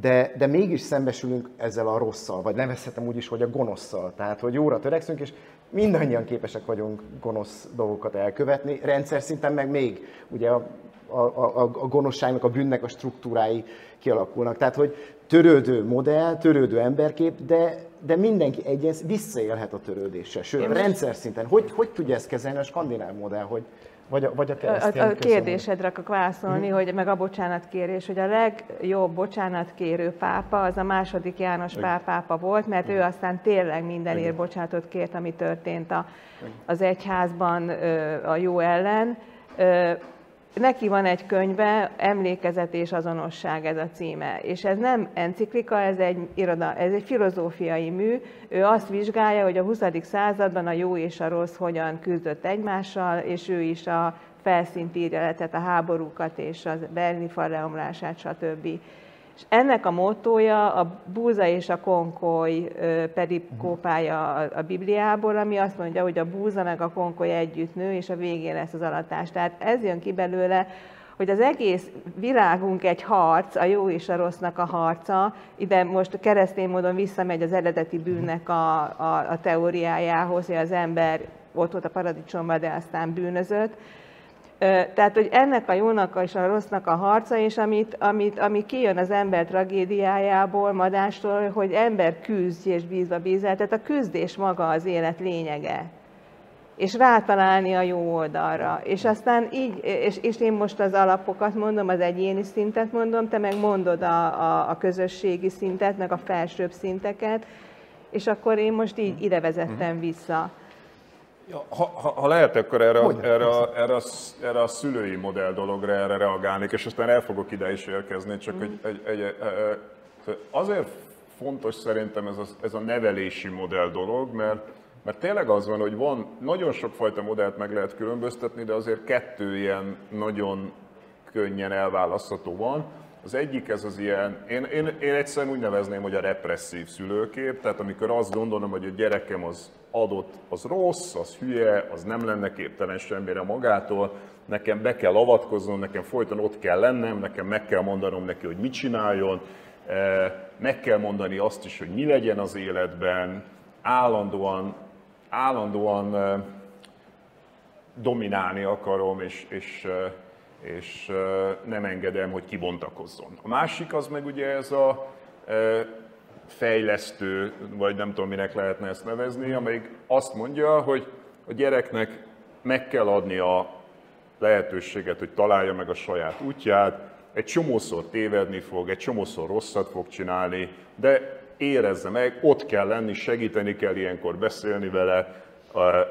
C: De, de mégis szembesülünk ezzel a rosszal, vagy nevezhetem úgy is, hogy a gonoszszal. Tehát, hogy jóra törekszünk, és mindannyian képesek vagyunk gonosz dolgokat elkövetni, rendszer szinten meg még ugye a, a, a, a gonoszságnak, a bűnnek a struktúrái kialakulnak. Tehát, hogy törődő modell, törődő emberkép, de, de mindenki egyen visszaélhet a törődéssel. Sőt, Én rendszer szinten. Hogy, hogy tudja ezt kezelni a skandináv modell, hogy vagy a, vagy a
D: keresztény A, a kérdésedre akarok válaszolni, mm. hogy meg a bocsánatkérés, hogy a legjobb bocsánatkérő pápa az a második János Pál pápa volt, mert ő aztán tényleg mindenért bocsánatot kért, ami történt a, az egyházban a jó ellen. Neki van egy könyve, Emlékezet és azonosság ez a címe, és ez nem enciklika, ez egy, iroda, ez egy filozófiai mű. Ő azt vizsgálja, hogy a 20. században a jó és a rossz hogyan küzdött egymással, és ő is a felszínt írja tehát a háborúkat és a berlini fal leomlását, stb. És ennek a motója a búza és a konkoly perikópája a Bibliából, ami azt mondja, hogy a búza meg a konkoly együtt nő, és a végén lesz az alatás. Tehát ez jön ki belőle, hogy az egész világunk egy harc, a jó és a rossznak a harca, ide most keresztény módon visszamegy az eredeti bűnnek a, a, a teóriájához, hogy az ember ott volt a paradicsomban, de aztán bűnözött, tehát, hogy ennek a jónak és a rossznak a harca, és amit, amit, ami kijön az ember tragédiájából, madástól, hogy ember küzdj és bízva bízel, tehát a küzdés maga az élet lényege. És rátalálni a jó oldalra. És aztán így, és, és én most az alapokat mondom, az egyéni szintet mondom, te meg mondod a, a, a közösségi szintet, meg a felsőbb szinteket, és akkor én most így ide vezettem mhm. vissza.
B: Ha, ha, ha lehet, akkor erre, erre, erre, erre, a, erre a szülői modell dologra erre reagálnék, és aztán el fogok ide is érkezni, csak mm. egy, egy, egy, egy, azért fontos szerintem ez a, ez a nevelési modell dolog, mert, mert tényleg az van, hogy van, nagyon sokfajta modellt meg lehet különböztetni, de azért kettő ilyen nagyon könnyen elválasztható van. Az egyik ez az ilyen, én, én, én egyszerűen úgy nevezném, hogy a represszív szülőkép, tehát amikor azt gondolom, hogy a gyerekem az adott, az rossz, az hülye, az nem lenne képtelen semmire magától, nekem be kell avatkoznom, nekem folyton ott kell lennem, nekem meg kell mondanom neki, hogy mit csináljon, eh, meg kell mondani azt is, hogy mi legyen az életben, állandóan, állandóan eh, dominálni akarom, és, és, eh, és nem engedem, hogy kibontakozzon. A másik az meg ugye ez a fejlesztő, vagy nem tudom, minek lehetne ezt nevezni, amelyik azt mondja, hogy a gyereknek meg kell adni a lehetőséget, hogy találja meg a saját útját, egy csomószor tévedni fog, egy csomószor rosszat fog csinálni, de érezze meg, ott kell lenni, segíteni kell ilyenkor beszélni vele,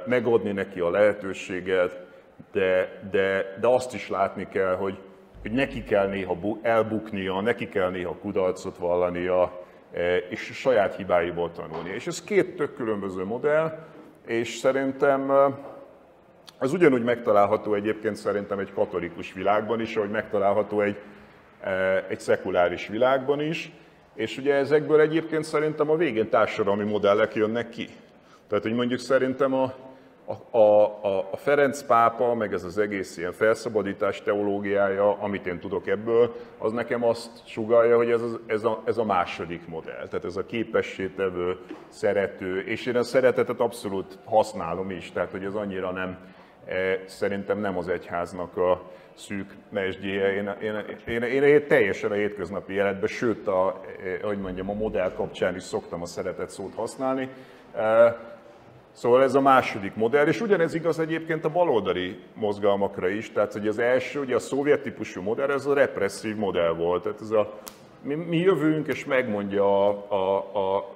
B: megadni neki a lehetőséget, de, de, de azt is látni kell, hogy, hogy neki kell néha elbuknia, neki kell néha kudarcot vallania, E, és saját hibáiból tanulni. És ez két tök különböző modell, és szerintem e, ugyanúgy megtalálható egyébként szerintem egy katolikus világban is, ahogy megtalálható egy, e, egy szekuláris világban is, és ugye ezekből egyébként szerintem a végén társadalmi modellek jönnek ki. Tehát, hogy mondjuk szerintem a, a, a, a Ferenc pápa, meg ez az egész ilyen felszabadítás teológiája, amit én tudok ebből, az nekem azt sugalja, hogy ez, az, ez, a, ez a második modell. Tehát ez a képességtevő, szerető, és én a szeretetet abszolút használom is, tehát hogy ez annyira nem, e, szerintem nem az egyháznak a szűk mesdjéje. Én, én, én, én, én teljesen a hétköznapi életben, sőt, a, e, hogy mondjam, a modell kapcsán is szoktam a szeretet szót használni. Szóval ez a második modell, és ugyanez igaz egyébként a baloldali mozgalmakra is, tehát hogy az első, ugye a szovjet típusú modell, ez a represszív modell volt, tehát ez a mi, mi jövünk, és megmondja a, a, a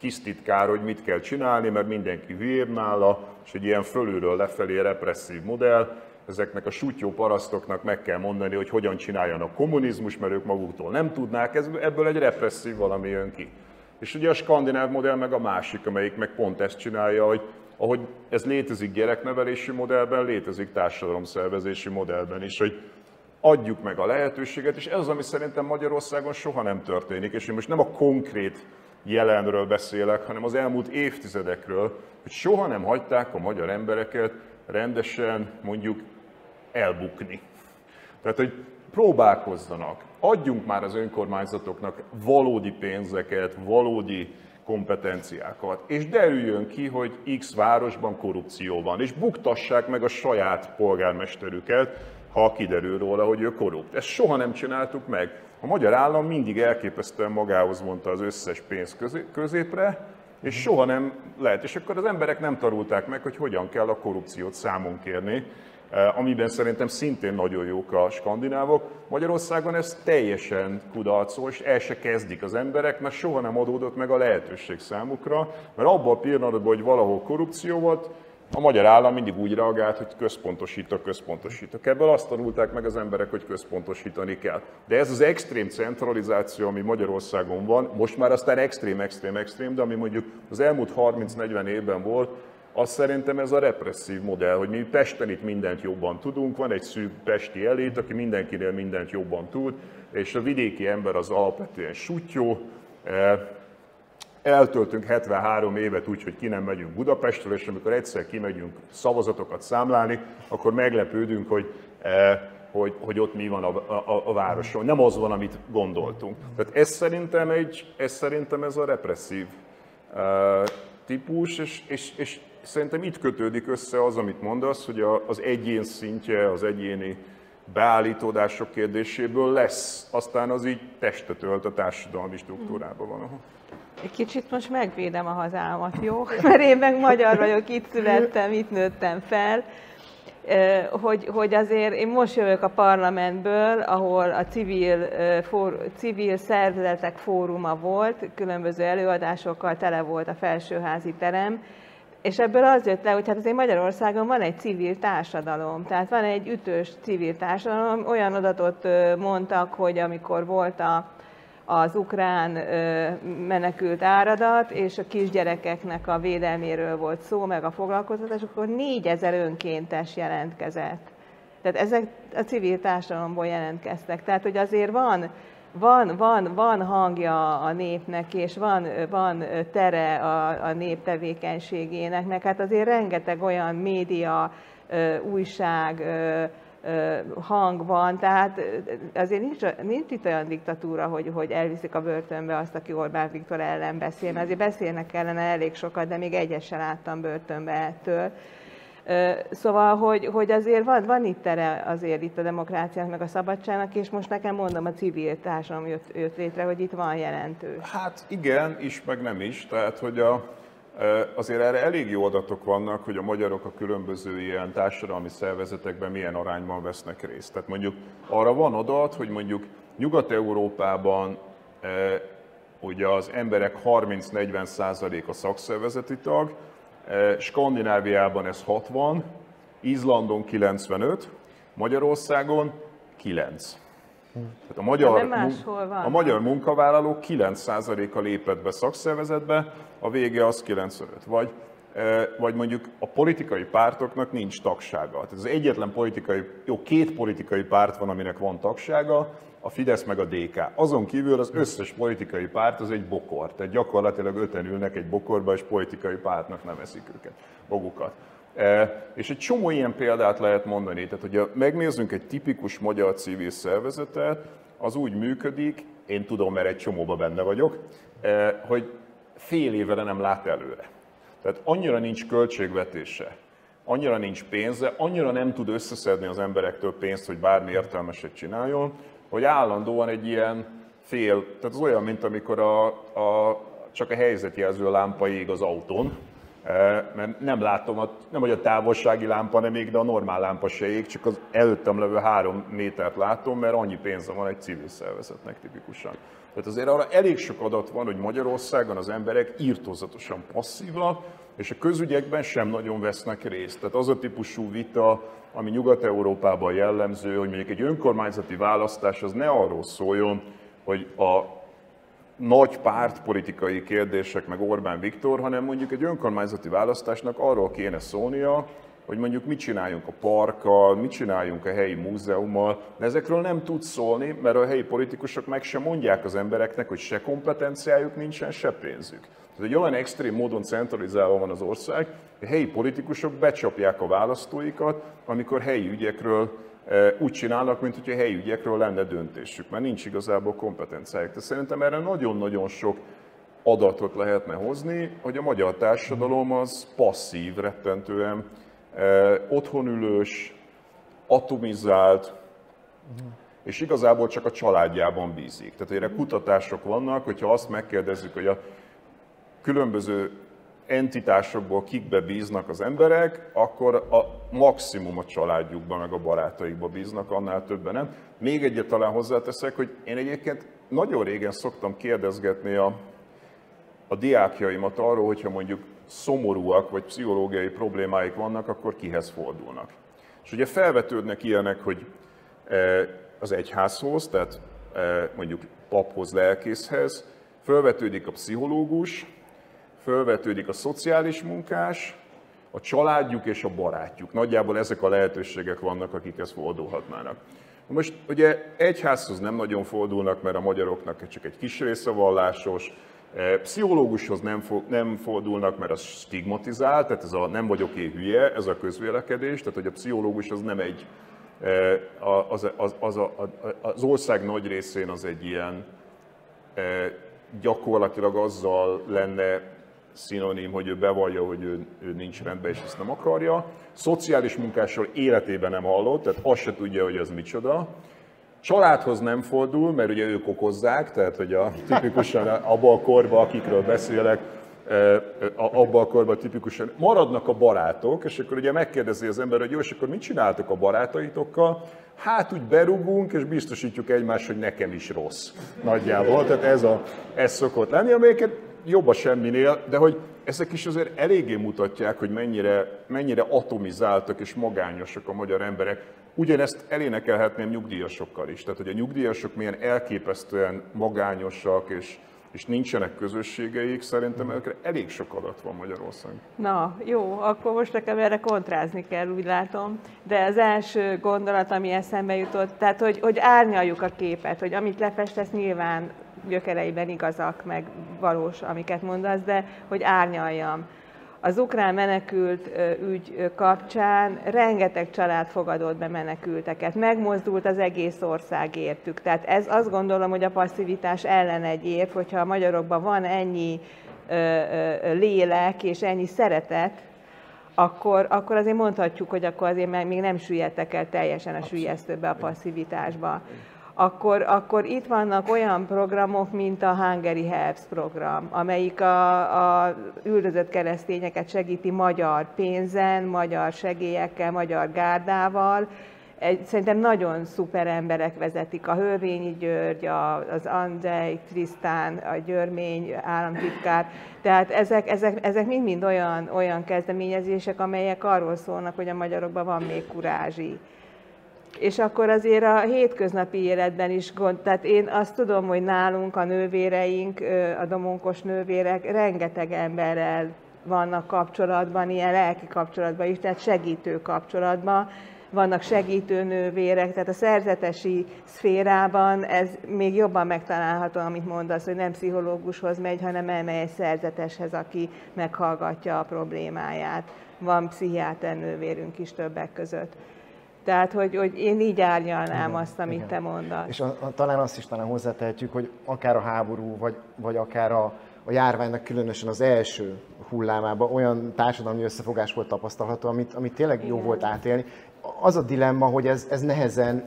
B: tisztitkár, hogy mit kell csinálni, mert mindenki hülyébb nála, és egy ilyen fölülről lefelé represszív modell, ezeknek a sutyó parasztoknak meg kell mondani, hogy hogyan csináljanak kommunizmus, mert ők maguktól nem tudnák, ez, ebből egy represszív valami jön ki. És ugye a skandináv modell meg a másik, amelyik meg pont ezt csinálja, hogy ahogy ez létezik gyereknevelési modellben, létezik társadalomszervezési modellben is, hogy adjuk meg a lehetőséget, és ez az, ami szerintem Magyarországon soha nem történik, és én most nem a konkrét jelenről beszélek, hanem az elmúlt évtizedekről, hogy soha nem hagyták a magyar embereket rendesen mondjuk elbukni. Tehát, hogy próbálkozzanak, adjunk már az önkormányzatoknak valódi pénzeket, valódi kompetenciákat, és derüljön ki, hogy X városban korrupció van, és buktassák meg a saját polgármesterüket, ha kiderül róla, hogy ő korrupt. Ezt soha nem csináltuk meg. A magyar állam mindig elképesztően magához mondta az összes pénz középre, és soha nem lehet. És akkor az emberek nem tanulták meg, hogy hogyan kell a korrupciót számon kérni, amiben szerintem szintén nagyon jók a skandinávok. Magyarországon ez teljesen kudarcol, és el se kezdik az emberek, mert soha nem adódott meg a lehetőség számukra, mert abban a pillanatban, hogy valahol korrupció volt, a magyar állam mindig úgy reagált, hogy központosítok, központosítok. Ebből azt tanulták meg az emberek, hogy központosítani kell. De ez az extrém centralizáció, ami Magyarországon van, most már aztán extrém, extrém, extrém, de ami mondjuk az elmúlt 30-40 évben volt, az szerintem ez a represszív modell, hogy mi Pesten itt mindent jobban tudunk, van egy szűk pesti elit, aki mindenkinél mindent jobban tud, és a vidéki ember az alapvetően sutyó, eh, eltöltünk 73 évet úgy, hogy ki nem megyünk Budapestről, és amikor egyszer kimegyünk szavazatokat számlálni, akkor meglepődünk, hogy, eh, hogy, hogy ott mi van a, a, a városon. Nem az van, amit gondoltunk. Tehát ez szerintem, egy, ez, szerintem ez a represszív eh, típus, és, és, és szerintem itt kötődik össze az, amit mondasz, hogy az egyén szintje, az egyéni beállítódások kérdéséből lesz, aztán az így testet ölt a társadalmi struktúrában van.
D: Egy kicsit most megvédem a hazámat, jó? (laughs) Mert én meg magyar vagyok, itt születtem, itt nőttem fel. Hogy, hogy azért én most jövök a parlamentből, ahol a civil, for, civil szervezetek fóruma volt, különböző előadásokkal tele volt a felsőházi terem, és ebből az jött le, hogy hát azért Magyarországon van egy civil társadalom, tehát van egy ütős civil társadalom. Olyan adatot mondtak, hogy amikor volt a az ukrán menekült áradat, és a kisgyerekeknek a védelméről volt szó, meg a foglalkoztatás, akkor 4000 önkéntes jelentkezett. Tehát ezek a civil társadalomból jelentkeztek. Tehát, hogy azért van, van, van, van hangja a népnek, és van, van tere a, a nép tevékenységének, meg hát azért rengeteg olyan média, újság, hang van, tehát azért nincs, nincs itt olyan diktatúra, hogy, hogy elviszik a börtönbe azt, aki Orbán Viktor ellen beszél, mert azért beszélnek kellene elég sokat, de még egyet sem láttam börtönbe ettől. Szóval, hogy, hogy azért van, van itt tere azért itt a demokráciának, meg a szabadságnak, és most nekem mondom, a civil társadalom jött, jött létre, hogy itt van jelentős.
B: Hát igen, is, meg nem is. Tehát, hogy a, Azért erre elég jó adatok vannak, hogy a magyarok a különböző ilyen társadalmi szervezetekben milyen arányban vesznek részt. Tehát mondjuk arra van adat, hogy mondjuk Nyugat-Európában ugye az emberek 30-40 a szakszervezeti tag, Skandináviában ez 60, Izlandon 95, Magyarországon 9. Tehát a magyar, a magyar munkavállalók 9%-a lépett be szakszervezetbe, a vége az 95. Vagy, e, vagy mondjuk a politikai pártoknak nincs tagsága. Tehát az egyetlen politikai, jó, két politikai párt van, aminek van tagsága, a Fidesz meg a DK. Azon kívül az összes politikai párt az egy bokor. Tehát gyakorlatilag öten ülnek egy bokorba, és politikai pártnak nevezik őket, magukat. E, és egy csomó ilyen példát lehet mondani. Tehát, hogyha megnézzünk egy tipikus magyar civil szervezetet, az úgy működik, én tudom, mert egy csomóba benne vagyok, e, hogy fél évre nem lát előre. Tehát annyira nincs költségvetése, annyira nincs pénze, annyira nem tud összeszedni az emberektől pénzt, hogy bármi értelmeset csináljon, hogy állandóan egy ilyen fél, tehát az olyan, mint amikor a, a, csak a helyzetjelző lámpa ég az autón, mert nem látom, a, nem hogy a távolsági lámpa nem ég, de a normál lámpa se ég, csak az előttem levő három métert látom, mert annyi pénze van egy civil szervezetnek tipikusan. Tehát azért arra elég sok adat van, hogy Magyarországon az emberek írtózatosan passzívak, és a közügyekben sem nagyon vesznek részt. Tehát az a típusú vita, ami Nyugat-Európában jellemző, hogy mondjuk egy önkormányzati választás az ne arról szóljon, hogy a nagy pártpolitikai kérdések, meg Orbán Viktor, hanem mondjuk egy önkormányzati választásnak arról kéne szólnia, hogy mondjuk mit csináljunk a parkkal, mit csináljunk a helyi múzeummal, de ezekről nem tud szólni, mert a helyi politikusok meg sem mondják az embereknek, hogy se kompetenciájuk nincsen, se pénzük. Tehát egy olyan extrém módon centralizálva van az ország, hogy a helyi politikusok becsapják a választóikat, amikor helyi ügyekről úgy csinálnak, mint hogyha helyi ügyekről lenne döntésük, mert nincs igazából kompetenciájuk. Tehát szerintem erre nagyon-nagyon sok adatot lehetne hozni, hogy a magyar társadalom az passzív, rettentően otthonülős, atomizált, és igazából csak a családjában bízik. Tehát erre kutatások vannak, hogyha azt megkérdezzük, hogy a különböző entitásokból kikbe bíznak az emberek, akkor a maximum a családjukban, meg a barátaikba bíznak, annál többen nem. Még egyet talán hozzáteszek, hogy én egyébként nagyon régen szoktam kérdezgetni a, a diákjaimat arról, hogyha mondjuk szomorúak, vagy pszichológiai problémáik vannak, akkor kihez fordulnak. És ugye felvetődnek ilyenek, hogy e, az egyházhoz, tehát e, mondjuk paphoz, lelkészhez, felvetődik a pszichológus, fölvetődik a szociális munkás, a családjuk és a barátjuk. Nagyjából ezek a lehetőségek vannak, akikhez fordulhatnának. Most ugye egyházhoz nem nagyon fordulnak, mert a magyaroknak csak egy kis része vallásos, Pszichológushoz nem, fo- nem fordulnak, mert az stigmatizál, tehát ez a nem vagyok én hülye, ez a közvélekedés, tehát hogy a pszichológus az nem egy, az, az, az, az, az ország nagy részén az egy ilyen gyakorlatilag azzal lenne szinonim, hogy ő bevallja, hogy ő, ő nincs rendben és ezt nem akarja. Szociális munkásról életében nem hallott, tehát azt se tudja, hogy az micsoda. Családhoz nem fordul, mert ugye ők okozzák, tehát hogy a, tipikusan abban a korban, akikről beszélek, abban a korban tipikusan maradnak a barátok, és akkor ugye megkérdezi az ember, hogy jó, és akkor mit csináltok a barátaitokkal? Hát úgy berugunk, és biztosítjuk egymást, hogy nekem is rossz. Nagyjából, tehát ez, a, ez szokott lenni, amelyeket jobb a semminél, de hogy ezek is azért eléggé mutatják, hogy mennyire, mennyire atomizáltak és magányosak a magyar emberek. Ugyanezt elénekelhetném nyugdíjasokkal is. Tehát, hogy a nyugdíjasok milyen elképesztően magányosak és, és nincsenek közösségeik, szerintem ezekre elég sok adat van Magyarországon.
D: Na, jó, akkor most nekem erre kontrázni kell, úgy látom. De az első gondolat, ami eszembe jutott, tehát, hogy, hogy árnyaljuk a képet, hogy amit lefestesz nyilván gyökereiben igazak, meg valós, amiket mondasz, de hogy árnyaljam. Az ukrán menekült ügy kapcsán rengeteg család fogadott be menekülteket, megmozdult az egész ország értük. Tehát ez azt gondolom, hogy a passzivitás ellen egy érv, hogyha a magyarokban van ennyi lélek és ennyi szeretet, akkor, akkor azért mondhatjuk, hogy akkor azért még nem süllyedtek el teljesen a süllyesztőbe, a passzivitásba akkor, akkor itt vannak olyan programok, mint a Hungary Helps program, amelyik a, a üldözött keresztényeket segíti magyar pénzen, magyar segélyekkel, magyar gárdával, szerintem nagyon szuper emberek vezetik, a Hölvényi György, az Andrei Trisztán, a Györmény államtitkár, tehát ezek, ezek, ezek mind-mind olyan, olyan kezdeményezések, amelyek arról szólnak, hogy a magyarokban van még kurázsi és akkor azért a hétköznapi életben is gond, tehát én azt tudom, hogy nálunk a nővéreink, a domonkos nővérek rengeteg emberrel vannak kapcsolatban, ilyen lelki kapcsolatban is, tehát segítő kapcsolatban, vannak segítő nővérek, tehát a szerzetesi szférában ez még jobban megtalálható, amit mondasz, hogy nem pszichológushoz megy, hanem elmegy egy szerzeteshez, aki meghallgatja a problémáját. Van pszichiáter nővérünk is többek között. Tehát, hogy, hogy én így árnyalnám igen, azt, amit igen. te mondasz.
C: És a, a, talán azt is talán hozzátehetjük, hogy akár a háború, vagy, vagy akár a, a járványnak különösen az első hullámában olyan társadalmi összefogás volt tapasztalható, amit, amit tényleg igen. jó volt átélni. Az a dilemma, hogy ez, ez nehezen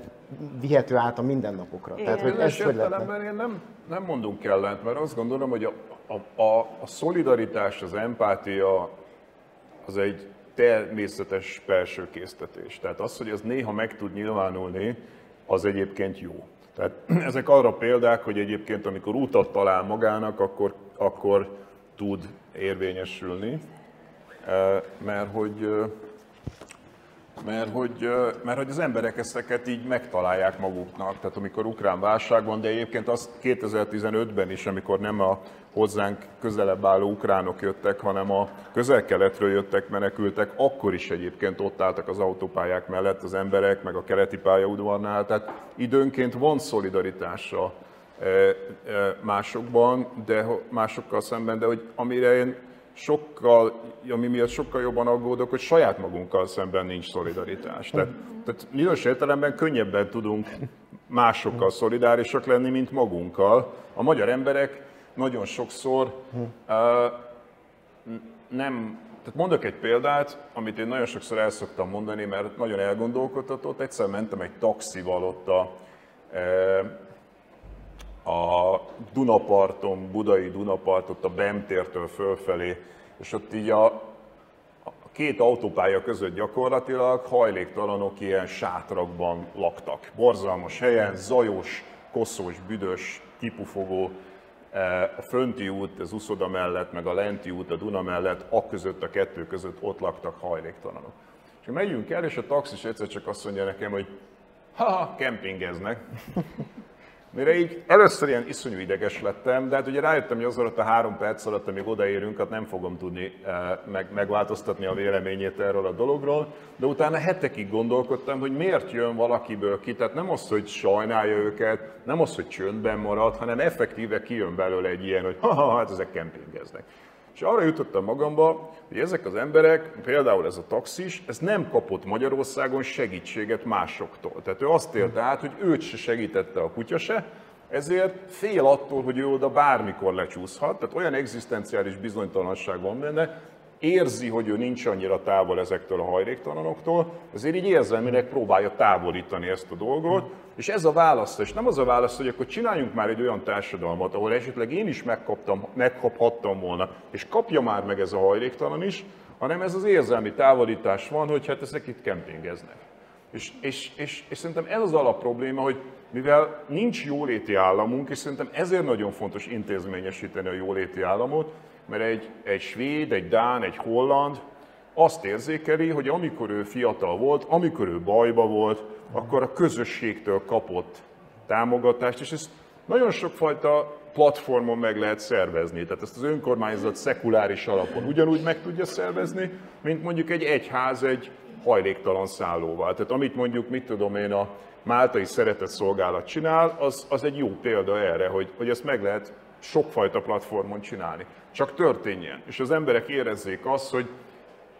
C: vihető át a mindennapokra.
B: Igen. Tehát, hogy ez hogy én nem, nem mondunk ellent, mert azt gondolom, hogy a, a, a, a szolidaritás, az empátia az egy természetes belső késztetés. Tehát az, hogy ez néha meg tud nyilvánulni, az egyébként jó. Tehát (clears throat) ezek arra példák, hogy egyébként amikor útat talál magának, akkor, akkor tud érvényesülni, mert hogy mert hogy, mert hogy az emberek ezeket így megtalálják maguknak. Tehát amikor ukrán válság van, de egyébként az 2015-ben is, amikor nem a hozzánk közelebb álló ukránok jöttek, hanem a közel-keletről jöttek, menekültek, akkor is egyébként ott álltak az autópályák mellett az emberek, meg a keleti pályaudvarnál. Tehát időnként van szolidaritása másokban, de másokkal szemben, de hogy amire én sokkal, ami miatt sokkal jobban aggódok, hogy saját magunkkal szemben nincs szolidaritás. Tehát, tehát bizonyos értelemben könnyebben tudunk másokkal szolidárisak lenni, mint magunkkal. A magyar emberek nagyon sokszor uh, nem, tehát mondok egy példát, amit én nagyon sokszor el szoktam mondani, mert nagyon elgondolkodtatott. Egyszer mentem egy taxival ott a, a Dunaparton, budai Dunapart, ott a Bemtértől fölfelé, és ott így a, a két autópálya között gyakorlatilag hajléktalanok ilyen sátrakban laktak. Borzalmas helyen, zajos, koszos, büdös, kipufogó, e, a fönti út, az Uszoda mellett, meg a lenti út, a Duna mellett, a között, a kettő között ott laktak hajléktalanok. És megyünk el, és a taxis egyszer csak azt mondja nekem, hogy ha, kempingeznek. Mire így először ilyen iszonyú ideges lettem, de hát ugye rájöttem, hogy az alatt a három perc alatt, amíg odaérünk, hát nem fogom tudni eh, meg, megváltoztatni a véleményét erről a dologról, de utána hetekig gondolkodtam, hogy miért jön valakiből ki, tehát nem az, hogy sajnálja őket, nem az, hogy csöndben marad, hanem effektíve kijön belőle egy ilyen, hogy ha, ha hát ezek kempingeznek. És arra jutottam magamba, hogy ezek az emberek, például ez a taxis, ez nem kapott Magyarországon segítséget másoktól. Tehát ő azt élte át, hogy őt se segítette a kutya se, ezért fél attól, hogy ő oda bármikor lecsúszhat, tehát olyan egzisztenciális bizonytalanság van benne, érzi, hogy ő nincs annyira távol ezektől a hajléktalanoktól, ezért így érzelmileg próbálja távolítani ezt a dolgot, és ez a válasz, és nem az a válasz, hogy akkor csináljunk már egy olyan társadalmat, ahol esetleg én is megkaptam, megkaphattam volna, és kapja már meg ez a hajléktalan is, hanem ez az érzelmi távolítás van, hogy hát ezek itt kempingeznek. És, és, és, és szerintem ez az alap probléma, hogy mivel nincs jóléti államunk, és szerintem ezért nagyon fontos intézményesíteni a jóléti államot, mert egy, egy svéd, egy dán, egy holland azt érzékeli, hogy amikor ő fiatal volt, amikor ő bajba volt, akkor a közösségtől kapott támogatást, és ezt nagyon sokfajta platformon meg lehet szervezni. Tehát ezt az önkormányzat szekuláris alapon ugyanúgy meg tudja szervezni, mint mondjuk egy egyház egy hajléktalan szállóval. Tehát amit mondjuk, mit tudom én, a Máltai Szeretett Szolgálat csinál, az, az egy jó példa erre, hogy, hogy ezt meg lehet sokfajta platformon csinálni. Csak történjen. És az emberek érezzék azt, hogy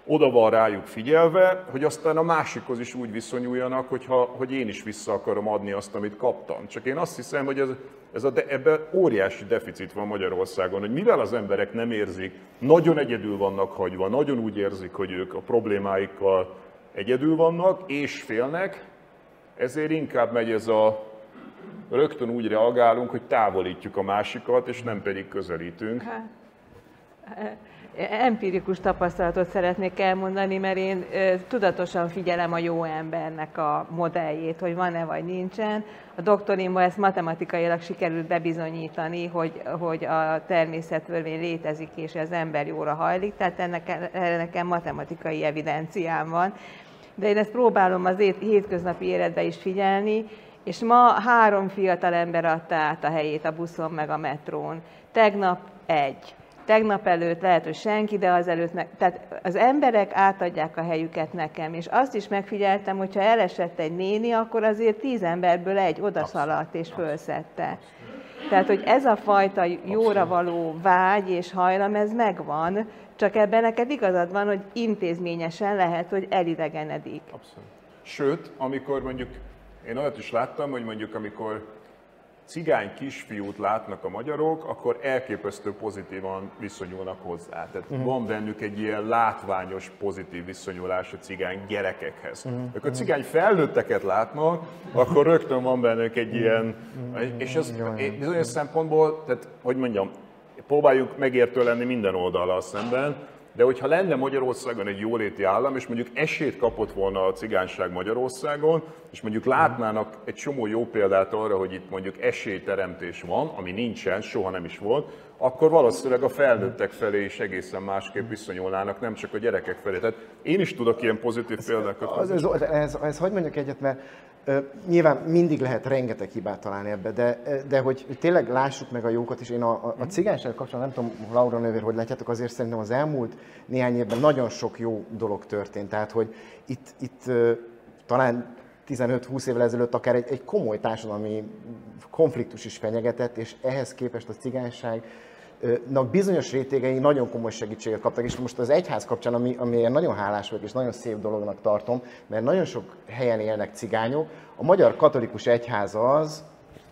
B: oda van rájuk figyelve, hogy aztán a másikhoz is úgy viszonyuljanak, hogyha, hogy én is vissza akarom adni azt, amit kaptam. Csak én azt hiszem, hogy ez, ez a de, ebben óriási deficit van Magyarországon, hogy mivel az emberek nem érzik, nagyon egyedül vannak hagyva, nagyon úgy érzik, hogy ők a problémáikkal egyedül vannak, és félnek, ezért inkább megy ez a rögtön úgy reagálunk, hogy távolítjuk a másikat, és nem pedig közelítünk. Hát,
D: empirikus tapasztalatot szeretnék elmondani, mert én tudatosan figyelem a jó embernek a modelljét, hogy van-e vagy nincsen. A doktorimban ezt matematikailag sikerült bebizonyítani, hogy, hogy a természetvörvény létezik, és az ember jóra hajlik, tehát ennek, nekem matematikai evidenciám van. De én ezt próbálom az hétköznapi életben is figyelni, és ma három fiatal ember adta át a helyét a buszon meg a metrón. Tegnap egy. Tegnap előtt lehet, hogy senki, de az előtt, ne, tehát az emberek átadják a helyüket nekem, és azt is megfigyeltem, hogyha elesett egy néni, akkor azért tíz emberből egy odaszaladt és fölszette. Tehát, hogy ez a fajta jóra való vágy és hajlam, ez megvan, csak ebben neked igazad van, hogy intézményesen lehet, hogy elidegenedik. Abszolút.
B: Sőt, amikor mondjuk én olyat is láttam, hogy mondjuk amikor cigány kisfiút látnak a magyarok, akkor elképesztő pozitívan viszonyulnak hozzá. Tehát uh-huh. van bennük egy ilyen látványos, pozitív viszonyulás a cigány gyerekekhez. Uh-huh. Akkor a cigány felnőtteket látnak, akkor rögtön van bennük egy ilyen, uh-huh. és ez bizonyos szempontból, tehát hogy mondjam, próbáljuk megértő lenni minden oldalal szemben, de hogyha lenne Magyarországon egy jóléti állam, és mondjuk esélyt kapott volna a cigányság Magyarországon, és mondjuk látnának egy csomó jó példát arra, hogy itt mondjuk esélyteremtés van, ami nincsen, soha nem is volt, akkor valószínűleg a felnőttek felé is egészen másképp viszonyulnának, nem csak a gyerekek felé. Tehát én is tudok ilyen pozitív példákat.
C: Az, ez, ez, ez, ez, hogy mondjuk egyet, mert Nyilván mindig lehet rengeteg hibát találni ebbe, de, de hogy tényleg lássuk meg a jókat is. Én a, a, a cigányság kapcsolatban, nem tudom, Laura nővér, hogy látjátok, azért szerintem az elmúlt néhány évben nagyon sok jó dolog történt. Tehát, hogy itt, itt talán 15-20 évvel ezelőtt akár egy, egy komoly társadalmi konfliktus is fenyegetett, és ehhez képest a cigányság bizonyos rétegei nagyon komoly segítséget kaptak, és most az egyház kapcsán, ami, amiért nagyon hálás vagyok, és nagyon szép dolognak tartom, mert nagyon sok helyen élnek cigányok, a magyar katolikus egyház az,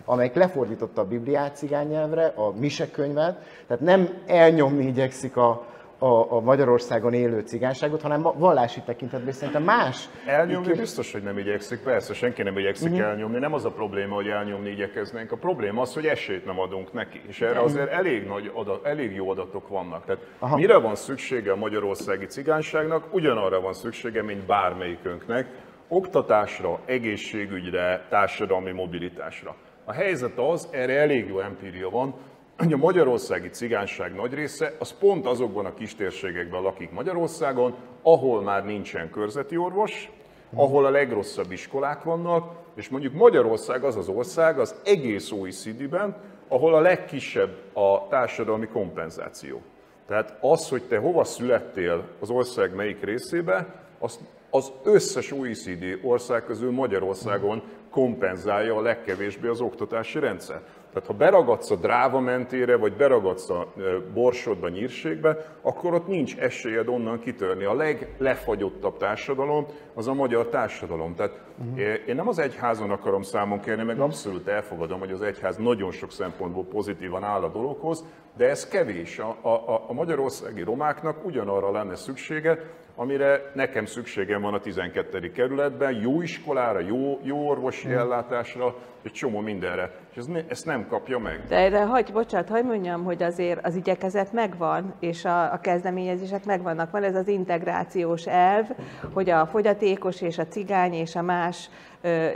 C: amelyik lefordította a Bibliát cigány nyelvre, a misekönyvet, tehát nem elnyomni igyekszik a, a, a Magyarországon élő cigányságot, hanem vallási tekintetben szerintem más.
B: Elnyomni biztos, hogy nem igyekszik, persze, senki nem igyekszik uh-huh. elnyomni, nem az a probléma, hogy elnyomni igyekeznénk, a probléma az, hogy esélyt nem adunk neki, és erre azért elég, nagy adat, elég jó adatok vannak. Tehát Aha. mire van szüksége a magyarországi cigányságnak? Ugyanarra van szüksége, mint bármelyikünknek, oktatásra, egészségügyre, társadalmi mobilitásra. A helyzet az, erre elég jó empíria van, hogy a magyarországi cigányság nagy része az pont azokban a kistérségekben lakik Magyarországon, ahol már nincsen körzeti orvos, ahol a legrosszabb iskolák vannak, és mondjuk Magyarország az az ország az egész OECD-ben, ahol a legkisebb a társadalmi kompenzáció. Tehát az, hogy te hova születtél az ország melyik részébe, az, az összes OECD ország közül Magyarországon kompenzálja a legkevésbé az oktatási rendszer. Tehát ha beragadsz a dráva mentére, vagy beragadsz a borsodba, nyírségbe, akkor ott nincs esélyed onnan kitörni. A leglefagyottabb társadalom az a magyar társadalom. Tehát uh-huh. én nem az egyházon akarom számon kérni, meg abszolút elfogadom, hogy az egyház nagyon sok szempontból pozitívan áll a dologhoz, de ez kevés. A, a, a magyarországi romáknak ugyanarra lenne szüksége, amire nekem szükségem van a 12. kerületben, jó iskolára, jó, jó orvosi hmm. ellátásra, egy csomó mindenre. És ez ne, ezt nem kapja meg.
D: De, de hagy, bocsánat, hagyd mondjam, hogy azért az igyekezet megvan, és a, a kezdeményezések megvannak. Van ez az integrációs elv, hogy a fogyatékos és a cigány és a más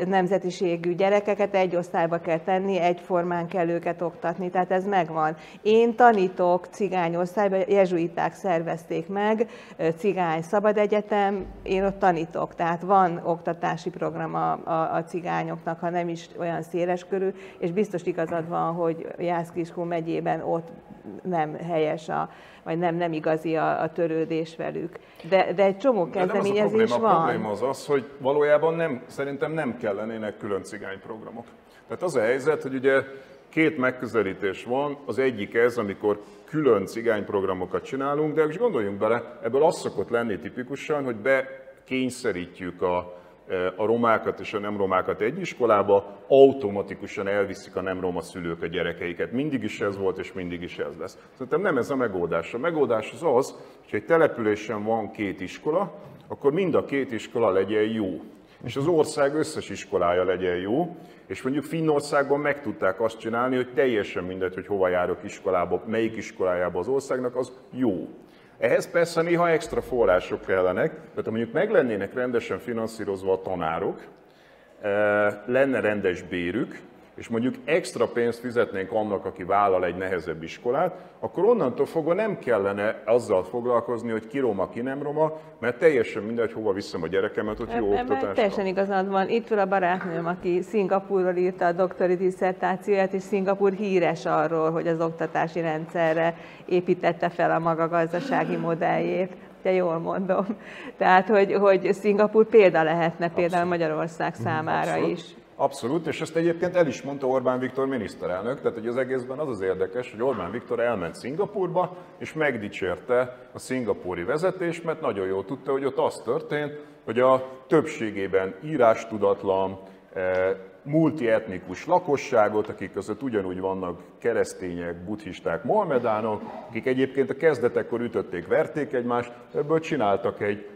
D: nemzetiségű gyerekeket egy osztályba kell tenni, egyformán kell őket oktatni, tehát ez megvan. Én tanítok cigány osztályba, jezsuiták szervezték meg, cigány szabad egyetem, én ott tanítok, tehát van oktatási program a, a, a cigányoknak, ha nem is olyan széles körül, és biztos igazad van, hogy Jászkiskó megyében ott nem helyes, a, vagy nem, nem igazi a, a törődés velük. De, de egy csomó kezdeményezés
B: van. A probléma az az, hogy valójában nem, szerintem nem kellenének külön cigányprogramok. Tehát az a helyzet, hogy ugye két megközelítés van, az egyik ez, amikor külön cigányprogramokat csinálunk, de most gondoljunk bele, ebből az szokott lenni tipikusan, hogy bekényszerítjük a, a romákat és a nem romákat egy iskolába, automatikusan elviszik a nem roma szülők a gyerekeiket. Mindig is ez volt, és mindig is ez lesz. Szerintem nem ez a megoldás. A megoldás az az, hogy egy településen van két iskola, akkor mind a két iskola legyen jó. És az ország összes iskolája legyen jó, és mondjuk Finnországban meg tudták azt csinálni, hogy teljesen mindegy, hogy hova járok iskolába, melyik iskolájába az országnak, az jó. Ehhez persze néha extra források kellenek, tehát ha mondjuk meg lennének rendesen finanszírozva a tanárok, eh, lenne rendes bérük, és mondjuk extra pénzt fizetnénk annak, aki vállal egy nehezebb iskolát, akkor onnantól fogva nem kellene azzal foglalkozni, hogy ki roma, ki nem roma, mert teljesen mindegy, hova viszem a gyerekemet, hogy jó oktatás.
D: Teljesen igazad van. Itt van a barátnőm, aki Szingapurról írta a doktori diszertációját, és Szingapur híres arról, hogy az oktatási rendszerre építette fel a maga gazdasági modelljét de jól mondom. Tehát, hogy, hogy Szingapur példa lehetne például Magyarország számára Abszolút. is.
B: Abszolút, és ezt egyébként el is mondta Orbán Viktor miniszterelnök, tehát hogy az egészben az az érdekes, hogy Orbán Viktor elment Szingapurba, és megdicsérte a szingapúri vezetést, mert nagyon jól tudta, hogy ott az történt, hogy a többségében írástudatlan, eh, multietnikus lakosságot, akik között ugyanúgy vannak keresztények, buddhisták, mohamedánok, akik egyébként a kezdetekkor ütötték, verték egymást, ebből csináltak egy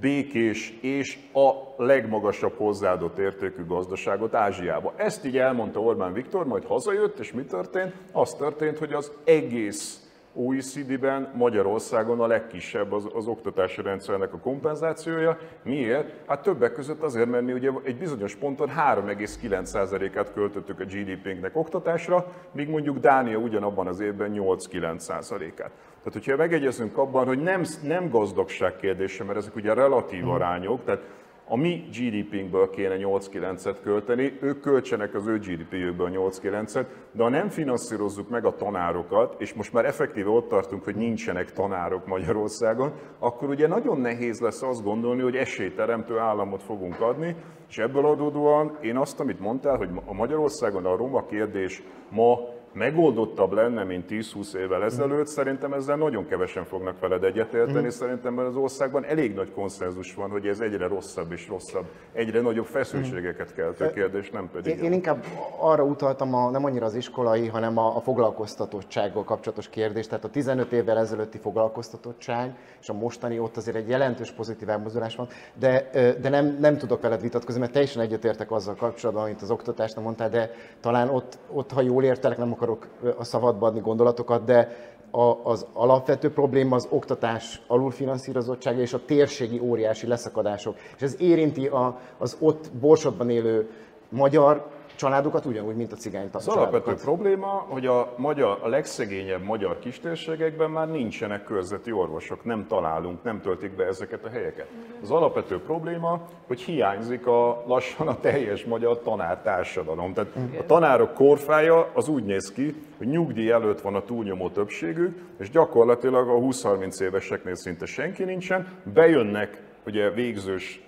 B: békés és a legmagasabb hozzáadott értékű gazdaságot Ázsiába. Ezt így elmondta Orbán Viktor, majd hazajött, és mi történt? Az történt, hogy az egész OECD-ben Magyarországon a legkisebb az, az oktatási rendszernek a kompenzációja. Miért? Hát többek között azért, mert mi ugye egy bizonyos ponton 3,9%-át költöttük a GDP-nknek oktatásra, míg mondjuk Dánia ugyanabban az évben 8-9%-át. Tehát, hogyha megegyezünk abban, hogy nem, nem gazdagság kérdése, mert ezek ugye relatív arányok, tehát a mi GDP-nkből kéne 8-9-et költeni, ők költsenek az ő GDP-jükből 8-9-et, de ha nem finanszírozzuk meg a tanárokat, és most már effektíve ott tartunk, hogy nincsenek tanárok Magyarországon, akkor ugye nagyon nehéz lesz azt gondolni, hogy esélyteremtő államot fogunk adni, és ebből adódóan én azt, amit mondtál, hogy a Magyarországon a roma kérdés ma megoldottabb lenne, mint 10-20 évvel ezelőtt, szerintem ezzel nagyon kevesen fognak veled egyetérteni. Mm. Szerintem az országban elég nagy konszenzus van, hogy ez egyre rosszabb és rosszabb, egyre nagyobb feszültségeket keltő kérdés, nem pedig.
C: Én, én inkább arra utaltam, a, nem annyira az iskolai, hanem a, a foglalkoztatottsággal kapcsolatos kérdés. Tehát a 15 évvel ezelőtti foglalkoztatottság és a mostani ott azért egy jelentős pozitív elmozdulás van, de, de nem, nem tudok veled vitatkozni, mert teljesen egyetértek azzal kapcsolatban, amit az oktatásnak mondtál, de talán ott, ott ha jól értelek, nem akar akarok a szabadba adni gondolatokat, de a, az alapvető probléma az oktatás alulfinanszírozottsága és a térségi óriási leszakadások. És ez érinti a, az ott Borsodban élő magyar családokat ugyanúgy, mint a cigány
B: Az alapvető probléma, hogy a, magyar, a legszegényebb magyar kistérségekben már nincsenek körzeti orvosok, nem találunk, nem töltik be ezeket a helyeket. Az alapvető probléma, hogy hiányzik a lassan a teljes magyar tanártársadalom. Tehát a tanárok korfája az úgy néz ki, hogy nyugdíj előtt van a túlnyomó többségük, és gyakorlatilag a 20-30 éveseknél szinte senki nincsen, bejönnek ugye végzős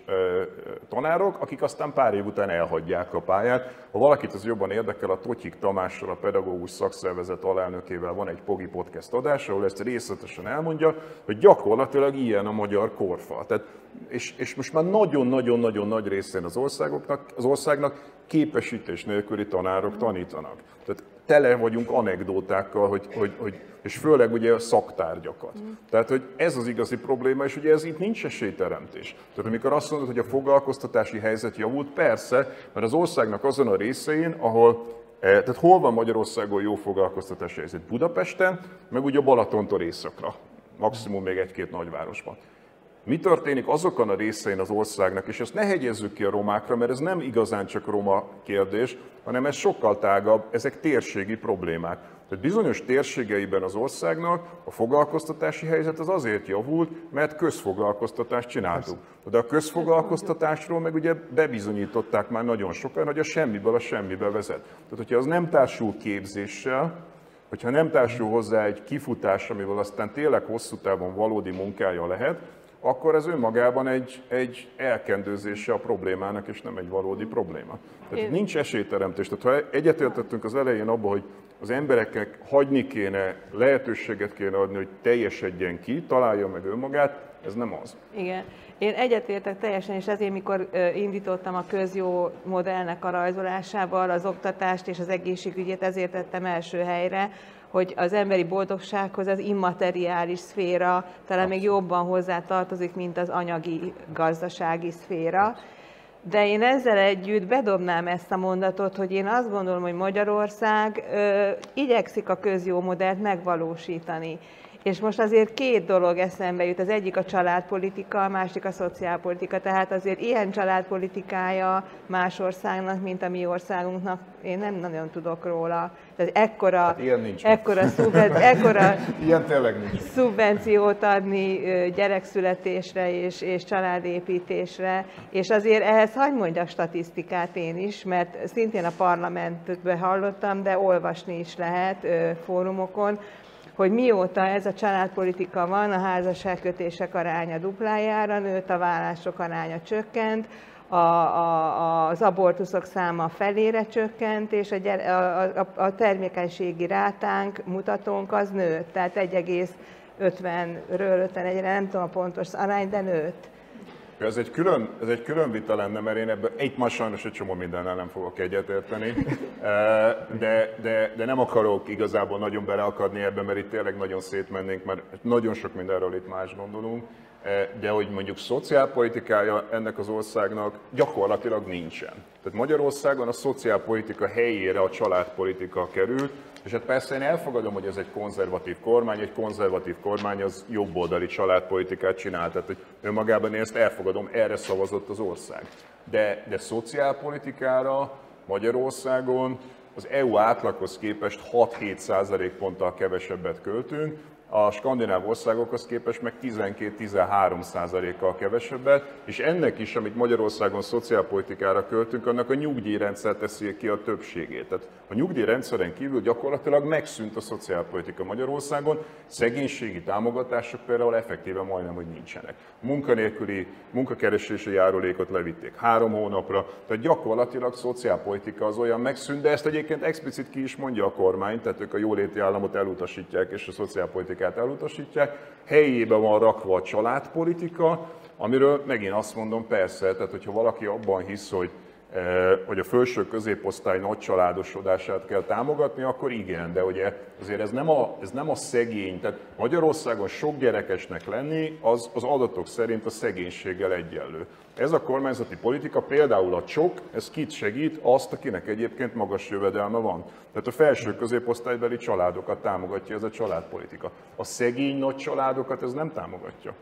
B: tanárok, akik aztán pár év után elhagyják a pályát. Ha valakit az jobban érdekel, a Totyik Tamással, a pedagógus szakszervezet alelnökével van egy Pogi Podcast adás, ahol ezt részletesen elmondja, hogy gyakorlatilag ilyen a magyar korfa. Tehát, és, és most már nagyon-nagyon-nagyon nagy részén az, országoknak, az országnak képesítés nélküli tanárok tanítanak. Tehát tele vagyunk anekdótákkal, hogy, hogy, hogy, és főleg ugye a szaktárgyakat. Tehát, hogy ez az igazi probléma, és ugye ez itt nincs esélyteremtés. Tehát amikor azt mondod, hogy a foglalkoztatási helyzet javult, persze, mert az országnak azon a részein, ahol eh, tehát hol van Magyarországon jó foglalkoztatási helyzet? Budapesten, meg ugye a Balatontól északra. Maximum még egy-két nagyvárosban. Mi történik azokon a részein az országnak, és ezt ne hegyezzük ki a romákra, mert ez nem igazán csak roma kérdés, hanem ez sokkal tágabb, ezek térségi problémák. Tehát bizonyos térségeiben az országnak a foglalkoztatási helyzet az azért javult, mert közfoglalkoztatást csináltuk. De a közfoglalkoztatásról meg ugye bebizonyították már nagyon sokan, hogy a semmiből a semmibe vezet. Tehát, hogyha az nem társul képzéssel, hogyha nem társul hozzá egy kifutás, amivel aztán tényleg hosszú távon valódi munkája lehet, akkor ez önmagában egy, egy elkendőzése a problémának, és nem egy valódi probléma. Tehát Én... nincs esélyteremtés. Tehát ha egyetértettünk az elején abban, hogy az embereknek hagyni kéne, lehetőséget kéne adni, hogy teljesedjen ki, találja meg önmagát, ez nem az.
D: Igen. Én egyetértek teljesen, és ezért, mikor indítottam a közjó modellnek a rajzolásával, az oktatást és az egészségügyet, ezért tettem első helyre, hogy az emberi boldogsághoz az immateriális szféra talán még jobban hozzá tartozik, mint az anyagi gazdasági szféra. De én ezzel együtt bedobnám ezt a mondatot, hogy én azt gondolom, hogy Magyarország ö, igyekszik a közjó modellt megvalósítani. És most azért két dolog eszembe jut. Az egyik a családpolitika, a másik a szociálpolitika. Tehát azért ilyen családpolitikája más országnak, mint a mi országunknak, én nem nagyon tudok róla. Tehát ekkora, hát
B: ilyen nincs
D: ekkora, szubven, ekkora (laughs)
B: ilyen tényleg nincs.
D: szubvenciót adni gyerekszületésre és, és családépítésre. És azért ehhez hagyd mondjak statisztikát én is, mert szintén a parlamentbe hallottam, de olvasni is lehet fórumokon, hogy mióta ez a családpolitika van, a házasságkötések aránya duplájára nőtt, a vállások aránya csökkent, a, a, az abortuszok száma felére csökkent, és a, gyere, a, a, a termékenységi rátánk, mutatónk az nőtt, tehát 1,50-ről 51-re, nem tudom a pontos arány, de nőtt.
B: Ez egy, külön, ez egy külön vita lenne, mert én ebben egy ma sajnos egy csomó mindennel nem fogok egyetérteni, (laughs) de, de, de nem akarok igazából nagyon beleakadni ebben, mert itt tényleg nagyon szétmennénk, mert nagyon sok mindenről itt más gondolunk. de hogy mondjuk szociálpolitikája ennek az országnak gyakorlatilag nincsen. Tehát Magyarországon a szociálpolitika helyére a családpolitika került, és hát persze én elfogadom, hogy ez egy konzervatív kormány, egy konzervatív kormány az jobboldali családpolitikát csinál, tehát hogy önmagában én ezt elfogadom, erre szavazott az ország. De, de szociálpolitikára Magyarországon az EU átlaghoz képest 6-7 százalékponttal kevesebbet költünk, a skandináv országokhoz képest meg 12-13 százalékkal kevesebbet, és ennek is, amit Magyarországon szociálpolitikára költünk, annak a nyugdíjrendszer teszi ki a többségét. Tehát a nyugdíjrendszeren kívül gyakorlatilag megszűnt a szociálpolitika Magyarországon, szegénységi támogatások például effektíven majdnem, hogy nincsenek. Munkanélküli munkakeresési járulékot levitték három hónapra, tehát gyakorlatilag szociálpolitika az olyan megszűnt, de ezt egyébként explicit ki is mondja a kormány, tehát ők a jóléti államot elutasítják és a szociálpolitika politikát elutasítják, helyébe van rakva a családpolitika, amiről megint azt mondom, persze, tehát hogyha valaki abban hisz, hogy hogy a felső középosztály nagy családosodását kell támogatni, akkor igen, de ugye azért ez nem a, ez nem a szegény, tehát Magyarországon sok gyerekesnek lenni, az, az adatok szerint a szegénységgel egyenlő. Ez a kormányzati politika, például a csok, ez kit segít? Azt, akinek egyébként magas jövedelme van. Tehát a felső középosztálybeli családokat támogatja ez a családpolitika. A szegény nagy családokat ez nem támogatja.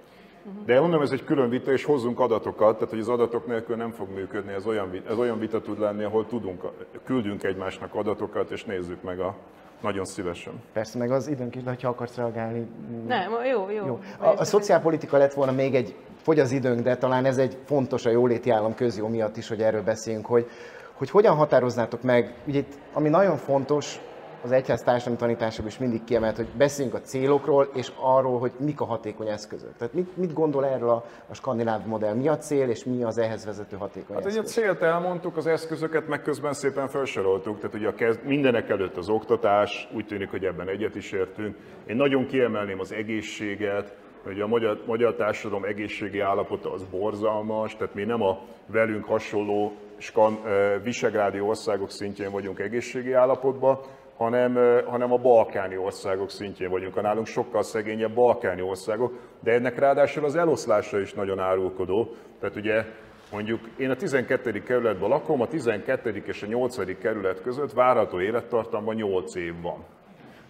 B: De mondom, ez egy külön vita, és hozzunk adatokat, tehát hogy az adatok nélkül nem fog működni, ez olyan, ez olyan vita tud lenni, ahol tudunk, küldünk egymásnak adatokat, és nézzük meg a, nagyon szívesen.
C: Persze, meg az időnk is, de ha akarsz reagálni.
D: Nem, jó, jó. jó.
C: A, a szociálpolitika lett volna még egy, fogy az időnk, de talán ez egy fontos a jóléti állam közjó miatt is, hogy erről beszéljünk, hogy, hogy hogyan határoznátok meg, ugye itt, ami nagyon fontos, az egyház társadalmi tanításában is mindig kiemelt, hogy beszéljünk a célokról és arról, hogy mik a hatékony eszközök. Tehát mit, mit gondol erről a, a skandináv modell? Mi a cél és mi az ehhez vezető hatékony
B: hát
C: eszköz?
B: Hát a célt elmondtuk, az eszközöket meg közben szépen felsoroltuk. Tehát ugye a kezd, mindenek előtt az oktatás, úgy tűnik, hogy ebben egyet is értünk. Én nagyon kiemelném az egészséget, hogy a magyar, magyar társadalom egészségi állapota az borzalmas, tehát mi nem a velünk hasonló skan, visegrádi országok szintjén vagyunk egészségi állapotban, hanem, hanem a balkáni országok szintjén vagyunk, a nálunk sokkal szegényebb balkáni országok, de ennek ráadásul az eloszlása is nagyon árulkodó. Tehát ugye mondjuk én a 12. kerületben lakom, a 12. és a 8. kerület között várható élettartamban 8 év van.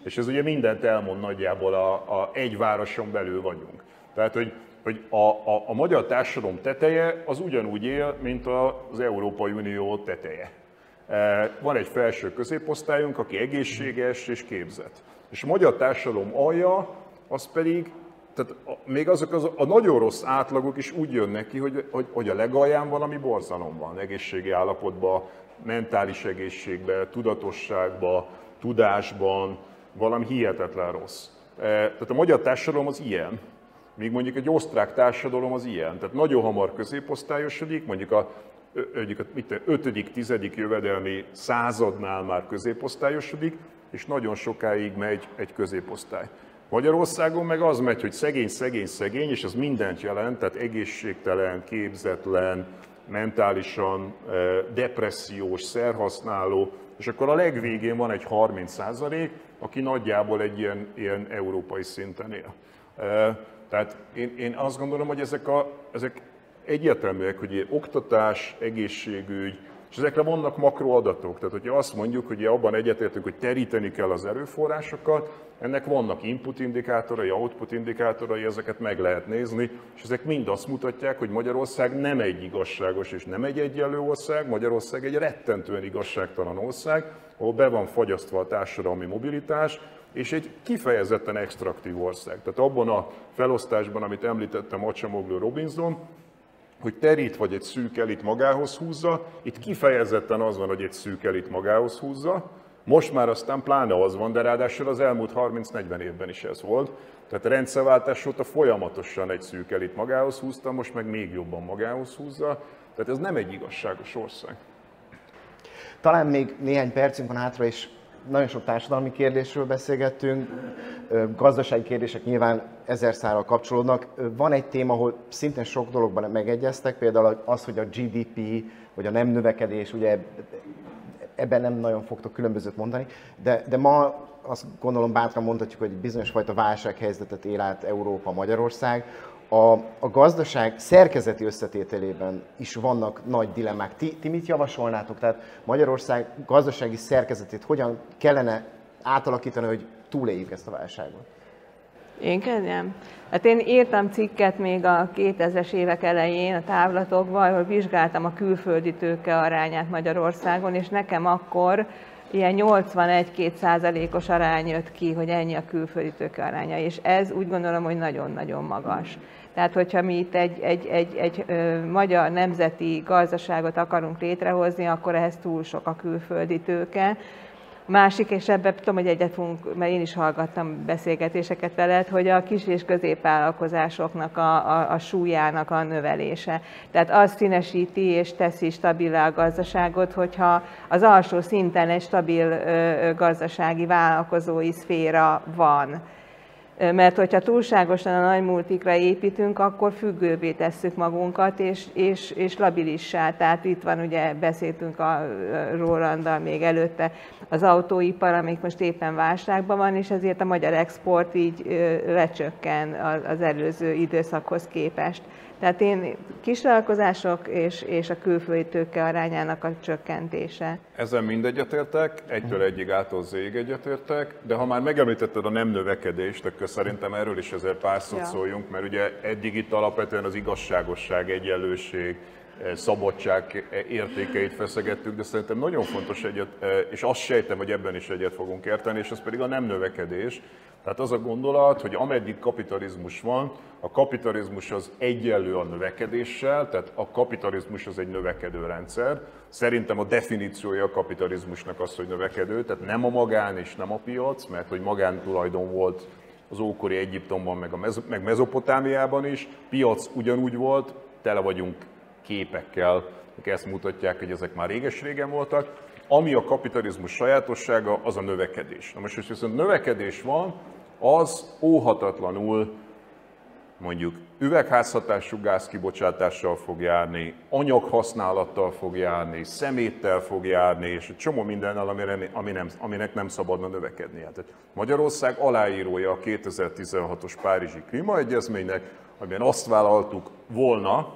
B: És ez ugye mindent elmond nagyjából, a, a egy városon belül vagyunk. Tehát, hogy, hogy a, a, a magyar társadalom teteje az ugyanúgy él, mint az Európai Unió teteje. Eh, van egy felső középosztályunk, aki egészséges és képzett. És a magyar társadalom alja, az pedig, tehát még azok az, a nagyon rossz átlagok is úgy jönnek ki, hogy, hogy, hogy a legalján valami borzalom van, egészségi állapotban, mentális egészségben, tudatosságban, tudásban, valami hihetetlen rossz. Eh, tehát a magyar társadalom az ilyen, míg mondjuk egy osztrák társadalom az ilyen. Tehát nagyon hamar középosztályosodik, mondjuk a mondjuk a 5. 10. jövedelmi századnál már középosztályosodik, és nagyon sokáig megy egy középosztály. Magyarországon meg az megy, hogy szegény, szegény, szegény, és az mindent jelent, tehát egészségtelen, képzetlen, mentálisan depressziós, szerhasználó, és akkor a legvégén van egy 30 százalék, aki nagyjából egy ilyen, ilyen európai szinten él. Tehát én, én azt gondolom, hogy ezek, a, ezek egyértelműek, hogy oktatás, egészségügy, és ezekre vannak makroadatok. Tehát, hogyha azt mondjuk, hogy abban egyetértünk, hogy teríteni kell az erőforrásokat, ennek vannak input indikátorai, output indikátorai, ezeket meg lehet nézni, és ezek mind azt mutatják, hogy Magyarország nem egy igazságos és nem egy egyenlő ország, Magyarország egy rettentően igazságtalan ország, ahol be van fagyasztva a társadalmi mobilitás, és egy kifejezetten extraktív ország. Tehát abban a felosztásban, amit említettem Acsamoglu Robinson, hogy terít vagy egy szűk elit magához húzza, itt kifejezetten az van, hogy egy szűk elit magához húzza, most már aztán pláne az van, de ráadásul az elmúlt 30-40 évben is ez volt. Tehát a rendszerváltás óta folyamatosan egy szűk elit magához húzta, most meg még jobban magához húzza. Tehát ez nem egy igazságos ország.
C: Talán még néhány percünk van hátra, és nagyon sok társadalmi kérdésről beszélgettünk, gazdasági kérdések nyilván ezer szárral kapcsolódnak. Van egy téma, ahol szintén sok dologban megegyeztek, például az, hogy a GDP, vagy a nem növekedés, ugye ebben nem nagyon fogtok különbözőt mondani, de, de ma azt gondolom bátran mondhatjuk, hogy bizonyos fajta válsághelyzetet él át Európa, Magyarország, a, a gazdaság szerkezeti összetételében is vannak nagy dilemmák. Ti, ti mit javasolnátok? Tehát Magyarország gazdasági szerkezetét hogyan kellene átalakítani, hogy túléljük ezt a válságot?
D: Én kezdjem? Hát én írtam cikket még a 2000-es évek elején a távlatokban, ahol vizsgáltam a külföldi tőke arányát Magyarországon, és nekem akkor ilyen 81-2 százalékos arány jött ki, hogy ennyi a külföldi tőke aránya, és ez úgy gondolom, hogy nagyon-nagyon magas. Tehát, hogyha mi itt egy, egy, egy, egy magyar nemzeti gazdaságot akarunk létrehozni, akkor ehhez túl sok a külföldi tőke. Másik, és ebben tudom, hogy egyet fogunk, mert én is hallgattam beszélgetéseket veled, hogy a kis és középvállalkozásoknak a, a, a súlyának a növelése. Tehát az színesíti és teszi stabilá a gazdaságot, hogyha az alsó szinten egy stabil ö, gazdasági vállalkozói szféra van mert hogyha túlságosan a nagy multikra építünk, akkor függővé tesszük magunkat, és, és, és labilissá. Tehát itt van, ugye beszéltünk a Rolanddal még előtte, az autóipar, amik most éppen válságban van, és ezért a magyar export így lecsökken az előző időszakhoz képest. Tehát én kisvállalkozások és, és a külföldi tőke arányának a csökkentése.
B: Ezzel mind egyetértek, egytől egyig ától zég egyetértek, de ha már megemlítetted a nem növekedést, akkor szerintem erről is ezért pár szót ja. szóljunk, mert ugye eddig itt alapvetően az igazságosság, egyenlőség, eh, szabadság értékeit feszegettük, de szerintem nagyon fontos egyet, eh, és azt sejtem, hogy ebben is egyet fogunk érteni, és az pedig a nem növekedés, tehát az a gondolat, hogy ameddig kapitalizmus van, a kapitalizmus az egyenlő a növekedéssel, tehát a kapitalizmus az egy növekedő rendszer. Szerintem a definíciója a kapitalizmusnak az, hogy növekedő, tehát nem a magán és nem a piac, mert hogy magántulajdon volt az ókori Egyiptomban, meg, a Mez- meg Mezopotámiában is, piac ugyanúgy volt, tele vagyunk képekkel, ezt mutatják, hogy ezek már réges-régen voltak. Ami a kapitalizmus sajátossága, az a növekedés. Na most, hogy viszont növekedés van, az óhatatlanul mondjuk üvegházhatású gázkibocsátással fog járni, anyaghasználattal fog járni, szeméttel fog járni, és egy csomó mindennel, amire, ami nem, aminek nem szabadna növekednie. Tehát Magyarország aláírója a 2016-os Párizsi Klímaegyezménynek, amiben azt vállaltuk volna,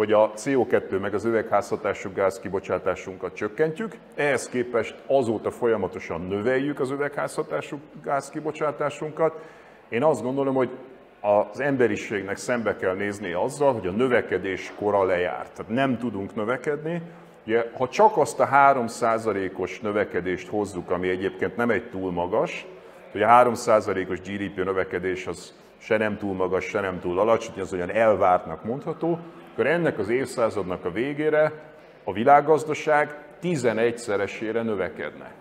B: hogy a CO2 meg az üvegházhatású gáz kibocsátásunkat csökkentjük, ehhez képest azóta folyamatosan növeljük az üvegházhatású gáz kibocsátásunkat. Én azt gondolom, hogy az emberiségnek szembe kell nézni azzal, hogy a növekedés kora lejárt. Tehát nem tudunk növekedni. Ugye, ha csak azt a 3%-os növekedést hozzuk, ami egyébként nem egy túl magas, hogy a 3%-os GDP növekedés az se nem túl magas, se nem túl alacsony, az olyan elvártnak mondható, akkor ennek az évszázadnak a végére a világgazdaság 11-szeresére növekedne.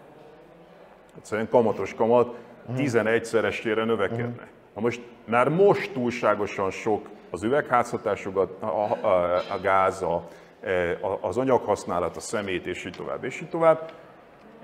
B: Egyszerűen kamatos kamat 11-szeresére növekedne. Na most már most túlságosan sok az üvegházhatású, a, a, a, a gáz, a, az anyaghasználat, a szemét, és így tovább, és így tovább.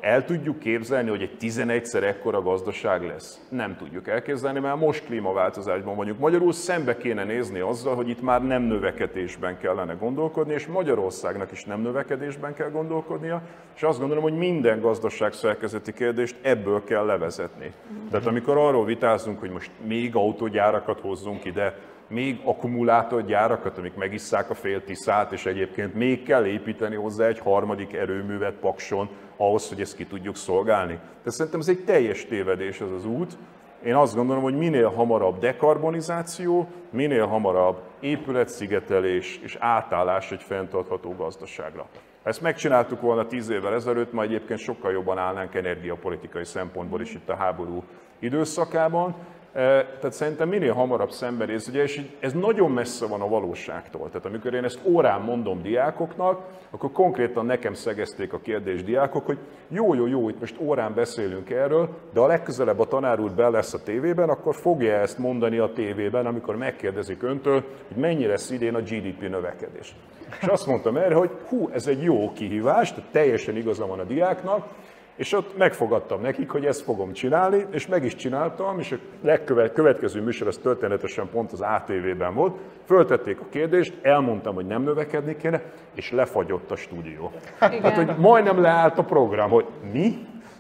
B: El tudjuk képzelni, hogy egy 11-szer ekkora gazdaság lesz? Nem tudjuk elképzelni, mert most klímaváltozásban vagyunk. Magyarul szembe kéne nézni azzal, hogy itt már nem növekedésben kellene gondolkodni, és Magyarországnak is nem növekedésben kell gondolkodnia, és azt gondolom, hogy minden gazdaság szerkezeti kérdést ebből kell levezetni. Tehát amikor arról vitázunk, hogy most még autógyárakat hozzunk ide, még akkumulátorgyárakat, amik megisszák a fél tiszát, és egyébként még kell építeni hozzá egy harmadik erőművet Pakson, ahhoz, hogy ezt ki tudjuk szolgálni. De szerintem ez egy teljes tévedés ez az út. Én azt gondolom, hogy minél hamarabb dekarbonizáció, minél hamarabb épületszigetelés és átállás egy fenntartható gazdaságra. Ha ezt megcsináltuk volna tíz évvel ezelőtt, ma egyébként sokkal jobban állnánk energiapolitikai szempontból is itt a háború időszakában, tehát szerintem minél hamarabb szembenéz, ugye, és ez nagyon messze van a valóságtól. Tehát amikor én ezt órán mondom diákoknak, akkor konkrétan nekem szegezték a kérdés diákok, hogy jó, jó, jó, itt most órán beszélünk erről, de a legközelebb a tanár úr be lesz a tévében, akkor fogja ezt mondani a tévében, amikor megkérdezik öntől, hogy mennyi lesz idén a GDP növekedés. És azt mondtam erre, hogy hú, ez egy jó kihívás, tehát teljesen igaza van a diáknak, és ott megfogadtam nekik, hogy ezt fogom csinálni, és meg is csináltam, és a legkövetkező műsor az történetesen pont az ATV-ben volt. Föltették a kérdést, elmondtam, hogy nem növekedni kéne, és lefagyott a stúdió. Igen. Hát, hogy majdnem leállt a program, hogy mi?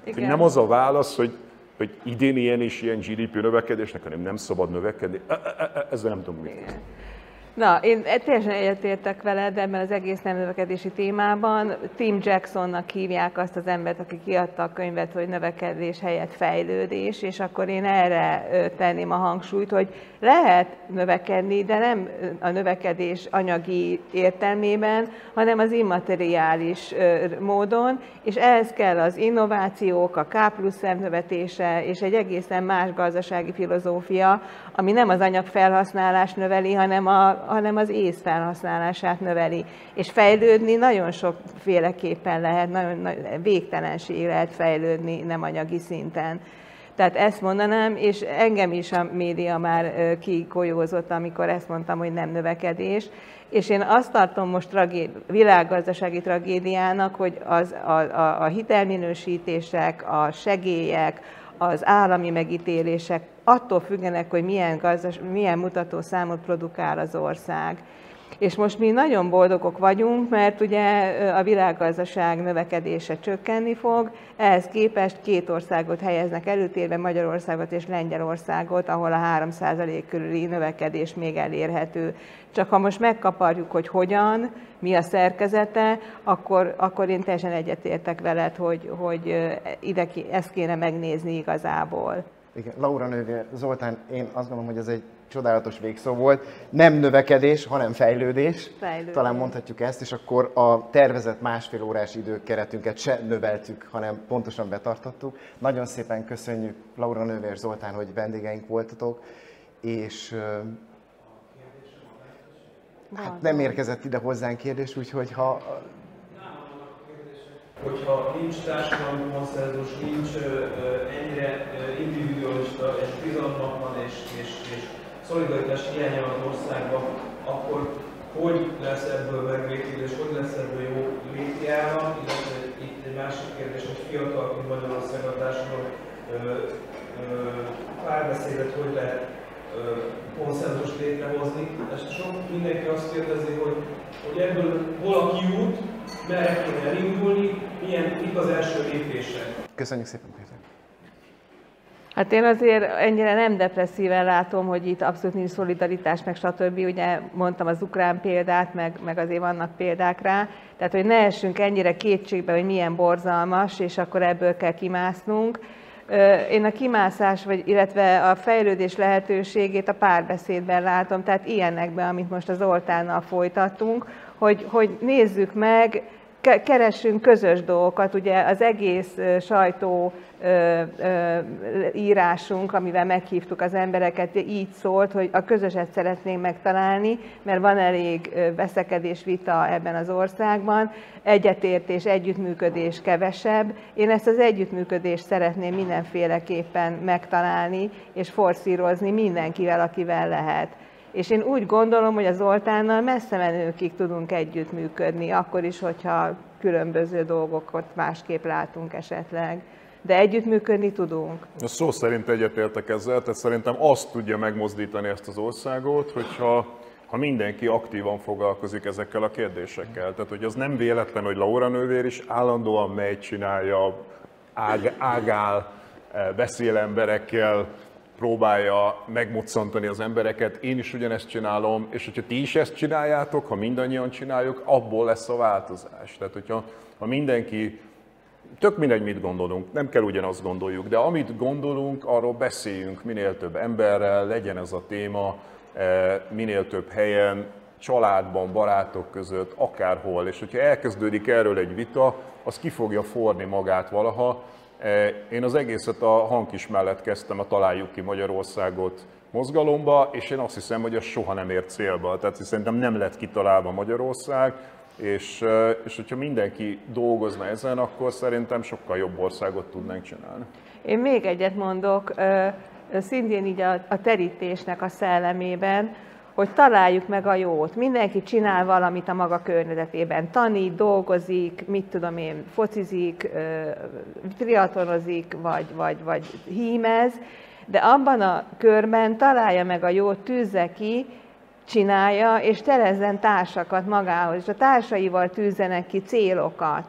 B: Igen. Hogy nem az a válasz, hogy, hogy idén ilyen és ilyen GDP növekedésnek, hanem nem szabad növekedni. E, e, e, ezzel nem tudom mit.
D: Na, én teljesen egyetértek veled ebben az egész nemnövekedési témában. Tim Jacksonnak hívják azt az embert, aki kiadta a könyvet, hogy növekedés helyett fejlődés, és akkor én erre tenném a hangsúlyt, hogy lehet növekedni, de nem a növekedés anyagi értelmében, hanem az immateriális módon, és ehhez kell az innovációk, a K plusz növetése, és egy egészen más gazdasági filozófia, ami nem az anyag felhasználás növeli, hanem, a, hanem az ész felhasználását növeli. És fejlődni nagyon sokféleképpen lehet, nagyon, nagyon végtelenség lehet fejlődni nem anyagi szinten. Tehát ezt mondanám, és engem is a média már kikolyózott, amikor ezt mondtam, hogy nem növekedés. És én azt tartom most tragédi, világgazdasági tragédiának, hogy az, a, a, a hitelminősítések, a segélyek, az állami megítélések attól függenek, hogy milyen, gazdas, milyen mutatószámot produkál az ország. És most mi nagyon boldogok vagyunk, mert ugye a világgazdaság növekedése csökkenni fog, ehhez képest két országot helyeznek előtérbe, Magyarországot és Lengyelországot, ahol a 3% körüli növekedés még elérhető. Csak ha most megkaparjuk, hogy hogyan, mi a szerkezete, akkor, akkor én teljesen egyetértek veled, hogy, hogy ide ezt kéne megnézni igazából.
C: Igen, Laura nővér, Zoltán, én azt gondolom, hogy ez egy csodálatos végszó volt. Nem növekedés, hanem fejlődés. fejlődés. Talán mondhatjuk ezt, és akkor a tervezett másfél órás időkeretünket se növeltük, hanem pontosan betartottuk. Nagyon szépen köszönjük Laura Nővér Zoltán, hogy vendégeink voltatok, és hát nem érkezett ide hozzánk kérdés, úgyhogy ha
G: hogyha nincs társadalmi konszenzus, nincs ennyire individualista és bizalmatlan és, és, és szolidaritás hiánya az országban, akkor hogy lesz ebből megvétel, és hogy lesz ebből jó léti állam, illetve itt egy másik kérdés, hogy fiatal, mint Magyarország a társadalom párbeszédet hogy lehet konszenzus létrehozni. Ezt sok mindenki azt kérdezi, hogy, hogy ebből hol a kiút, merre kéne elindulni, milyen, mik az első lépések.
C: Köszönjük szépen.
D: Hát én azért ennyire nem depresszíven látom, hogy itt abszolút nincs szolidaritás, meg stb. Ugye mondtam az ukrán példát, meg, meg azért vannak példák rá. Tehát, hogy ne essünk ennyire kétségbe, hogy milyen borzalmas, és akkor ebből kell kimásznunk. Én a kimászás, vagy, illetve a fejlődés lehetőségét a párbeszédben látom, tehát ilyenekben, amit most az Oltánnal folytattunk, hogy, hogy nézzük meg, keressünk közös dolgokat, ugye az egész sajtó írásunk, amivel meghívtuk az embereket, így szólt, hogy a közöset szeretnénk megtalálni, mert van elég veszekedés, vita ebben az országban, egyetértés, együttműködés kevesebb. Én ezt az együttműködést szeretném mindenféleképpen megtalálni, és forszírozni mindenkivel, akivel lehet. És én úgy gondolom, hogy az Zoltánnal messze menőkig tudunk együttműködni, akkor is, hogyha különböző dolgokat másképp látunk esetleg de együttműködni tudunk.
B: A szó szerint egyetértek ezzel, tehát szerintem azt tudja megmozdítani ezt az országot, hogyha ha mindenki aktívan foglalkozik ezekkel a kérdésekkel. Tehát, hogy az nem véletlen, hogy Laura nővér is állandóan megy, csinálja, ág, ágál, eh, beszél emberekkel, próbálja megmoccantani az embereket, én is ugyanezt csinálom, és hogyha ti is ezt csináljátok, ha mindannyian csináljuk, abból lesz a változás. Tehát, hogyha ha mindenki, tök mindegy, mit gondolunk, nem kell ugyanazt gondoljuk, de amit gondolunk, arról beszéljünk minél több emberrel, legyen ez a téma, eh, minél több helyen, családban, barátok között, akárhol, és hogyha elkezdődik erről egy vita, az ki fogja forni magát valaha, én az egészet a hangkis mellett kezdtem a Találjuk ki Magyarországot mozgalomba, és én azt hiszem, hogy az soha nem ért célba. Tehát szerintem nem lett kitalálva Magyarország, és, e, és hogyha mindenki dolgozna ezen, akkor szerintem sokkal jobb országot tudnánk csinálni.
D: Én még egyet mondok, szintén így a, a terítésnek a szellemében, hogy találjuk meg a jót. Mindenki csinál valamit a maga környezetében. Tanít, dolgozik, mit tudom én, focizik, triatonozik, vagy, vagy, vagy hímez, de abban a körben találja meg a jót, tűzze ki, csinálja, és terezzen társakat magához, és a társaival tűzzenek ki célokat.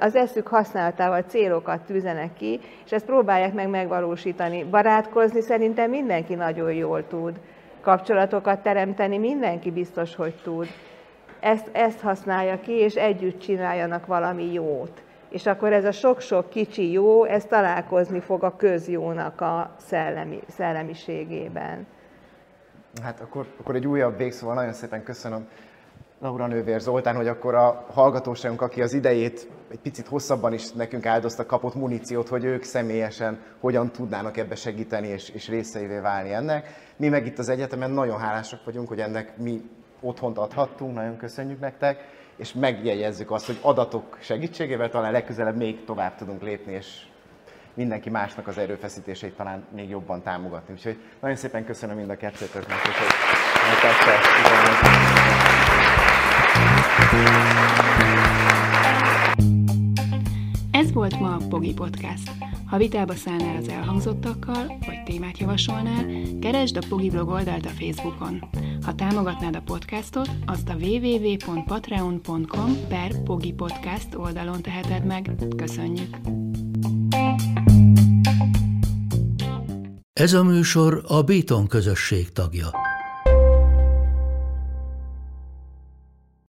D: Az eszük használatával célokat tűzenek ki, és ezt próbálják meg megvalósítani. Barátkozni szerintem mindenki nagyon jól tud kapcsolatokat teremteni mindenki biztos, hogy tud. Ezt, ezt használja ki, és együtt csináljanak valami jót. És akkor ez a sok-sok kicsi jó, ez találkozni fog a közjónak a szellemi, szellemiségében.
C: Hát akkor, akkor egy újabb végszóval nagyon szépen köszönöm Laura Nővér Zoltán, hogy akkor a hallgatóságunk, aki az idejét egy picit hosszabban is nekünk áldozta, kapott muníciót, hogy ők személyesen hogyan tudnának ebbe segíteni és, és részeivé válni ennek. Mi meg itt az egyetemen nagyon hálásak vagyunk, hogy ennek mi otthont adhattunk, nagyon köszönjük nektek, és megjegyezzük azt, hogy adatok segítségével talán legközelebb még tovább tudunk lépni, és mindenki másnak az erőfeszítéseit talán még jobban támogatni. Úgyhogy nagyon szépen köszönöm mind a kettőtöknek, és hogy
A: Ez volt ma a Pogi Podcast. Ha vitába szállnál az elhangzottakkal, vagy témát javasolnál, keresd a Pogi blog oldalt a Facebookon. Ha támogatnád a podcastot, azt a www.patreon.com per Pogi Podcast oldalon teheted meg. Köszönjük!
F: Ez a műsor a Béton közösség tagja.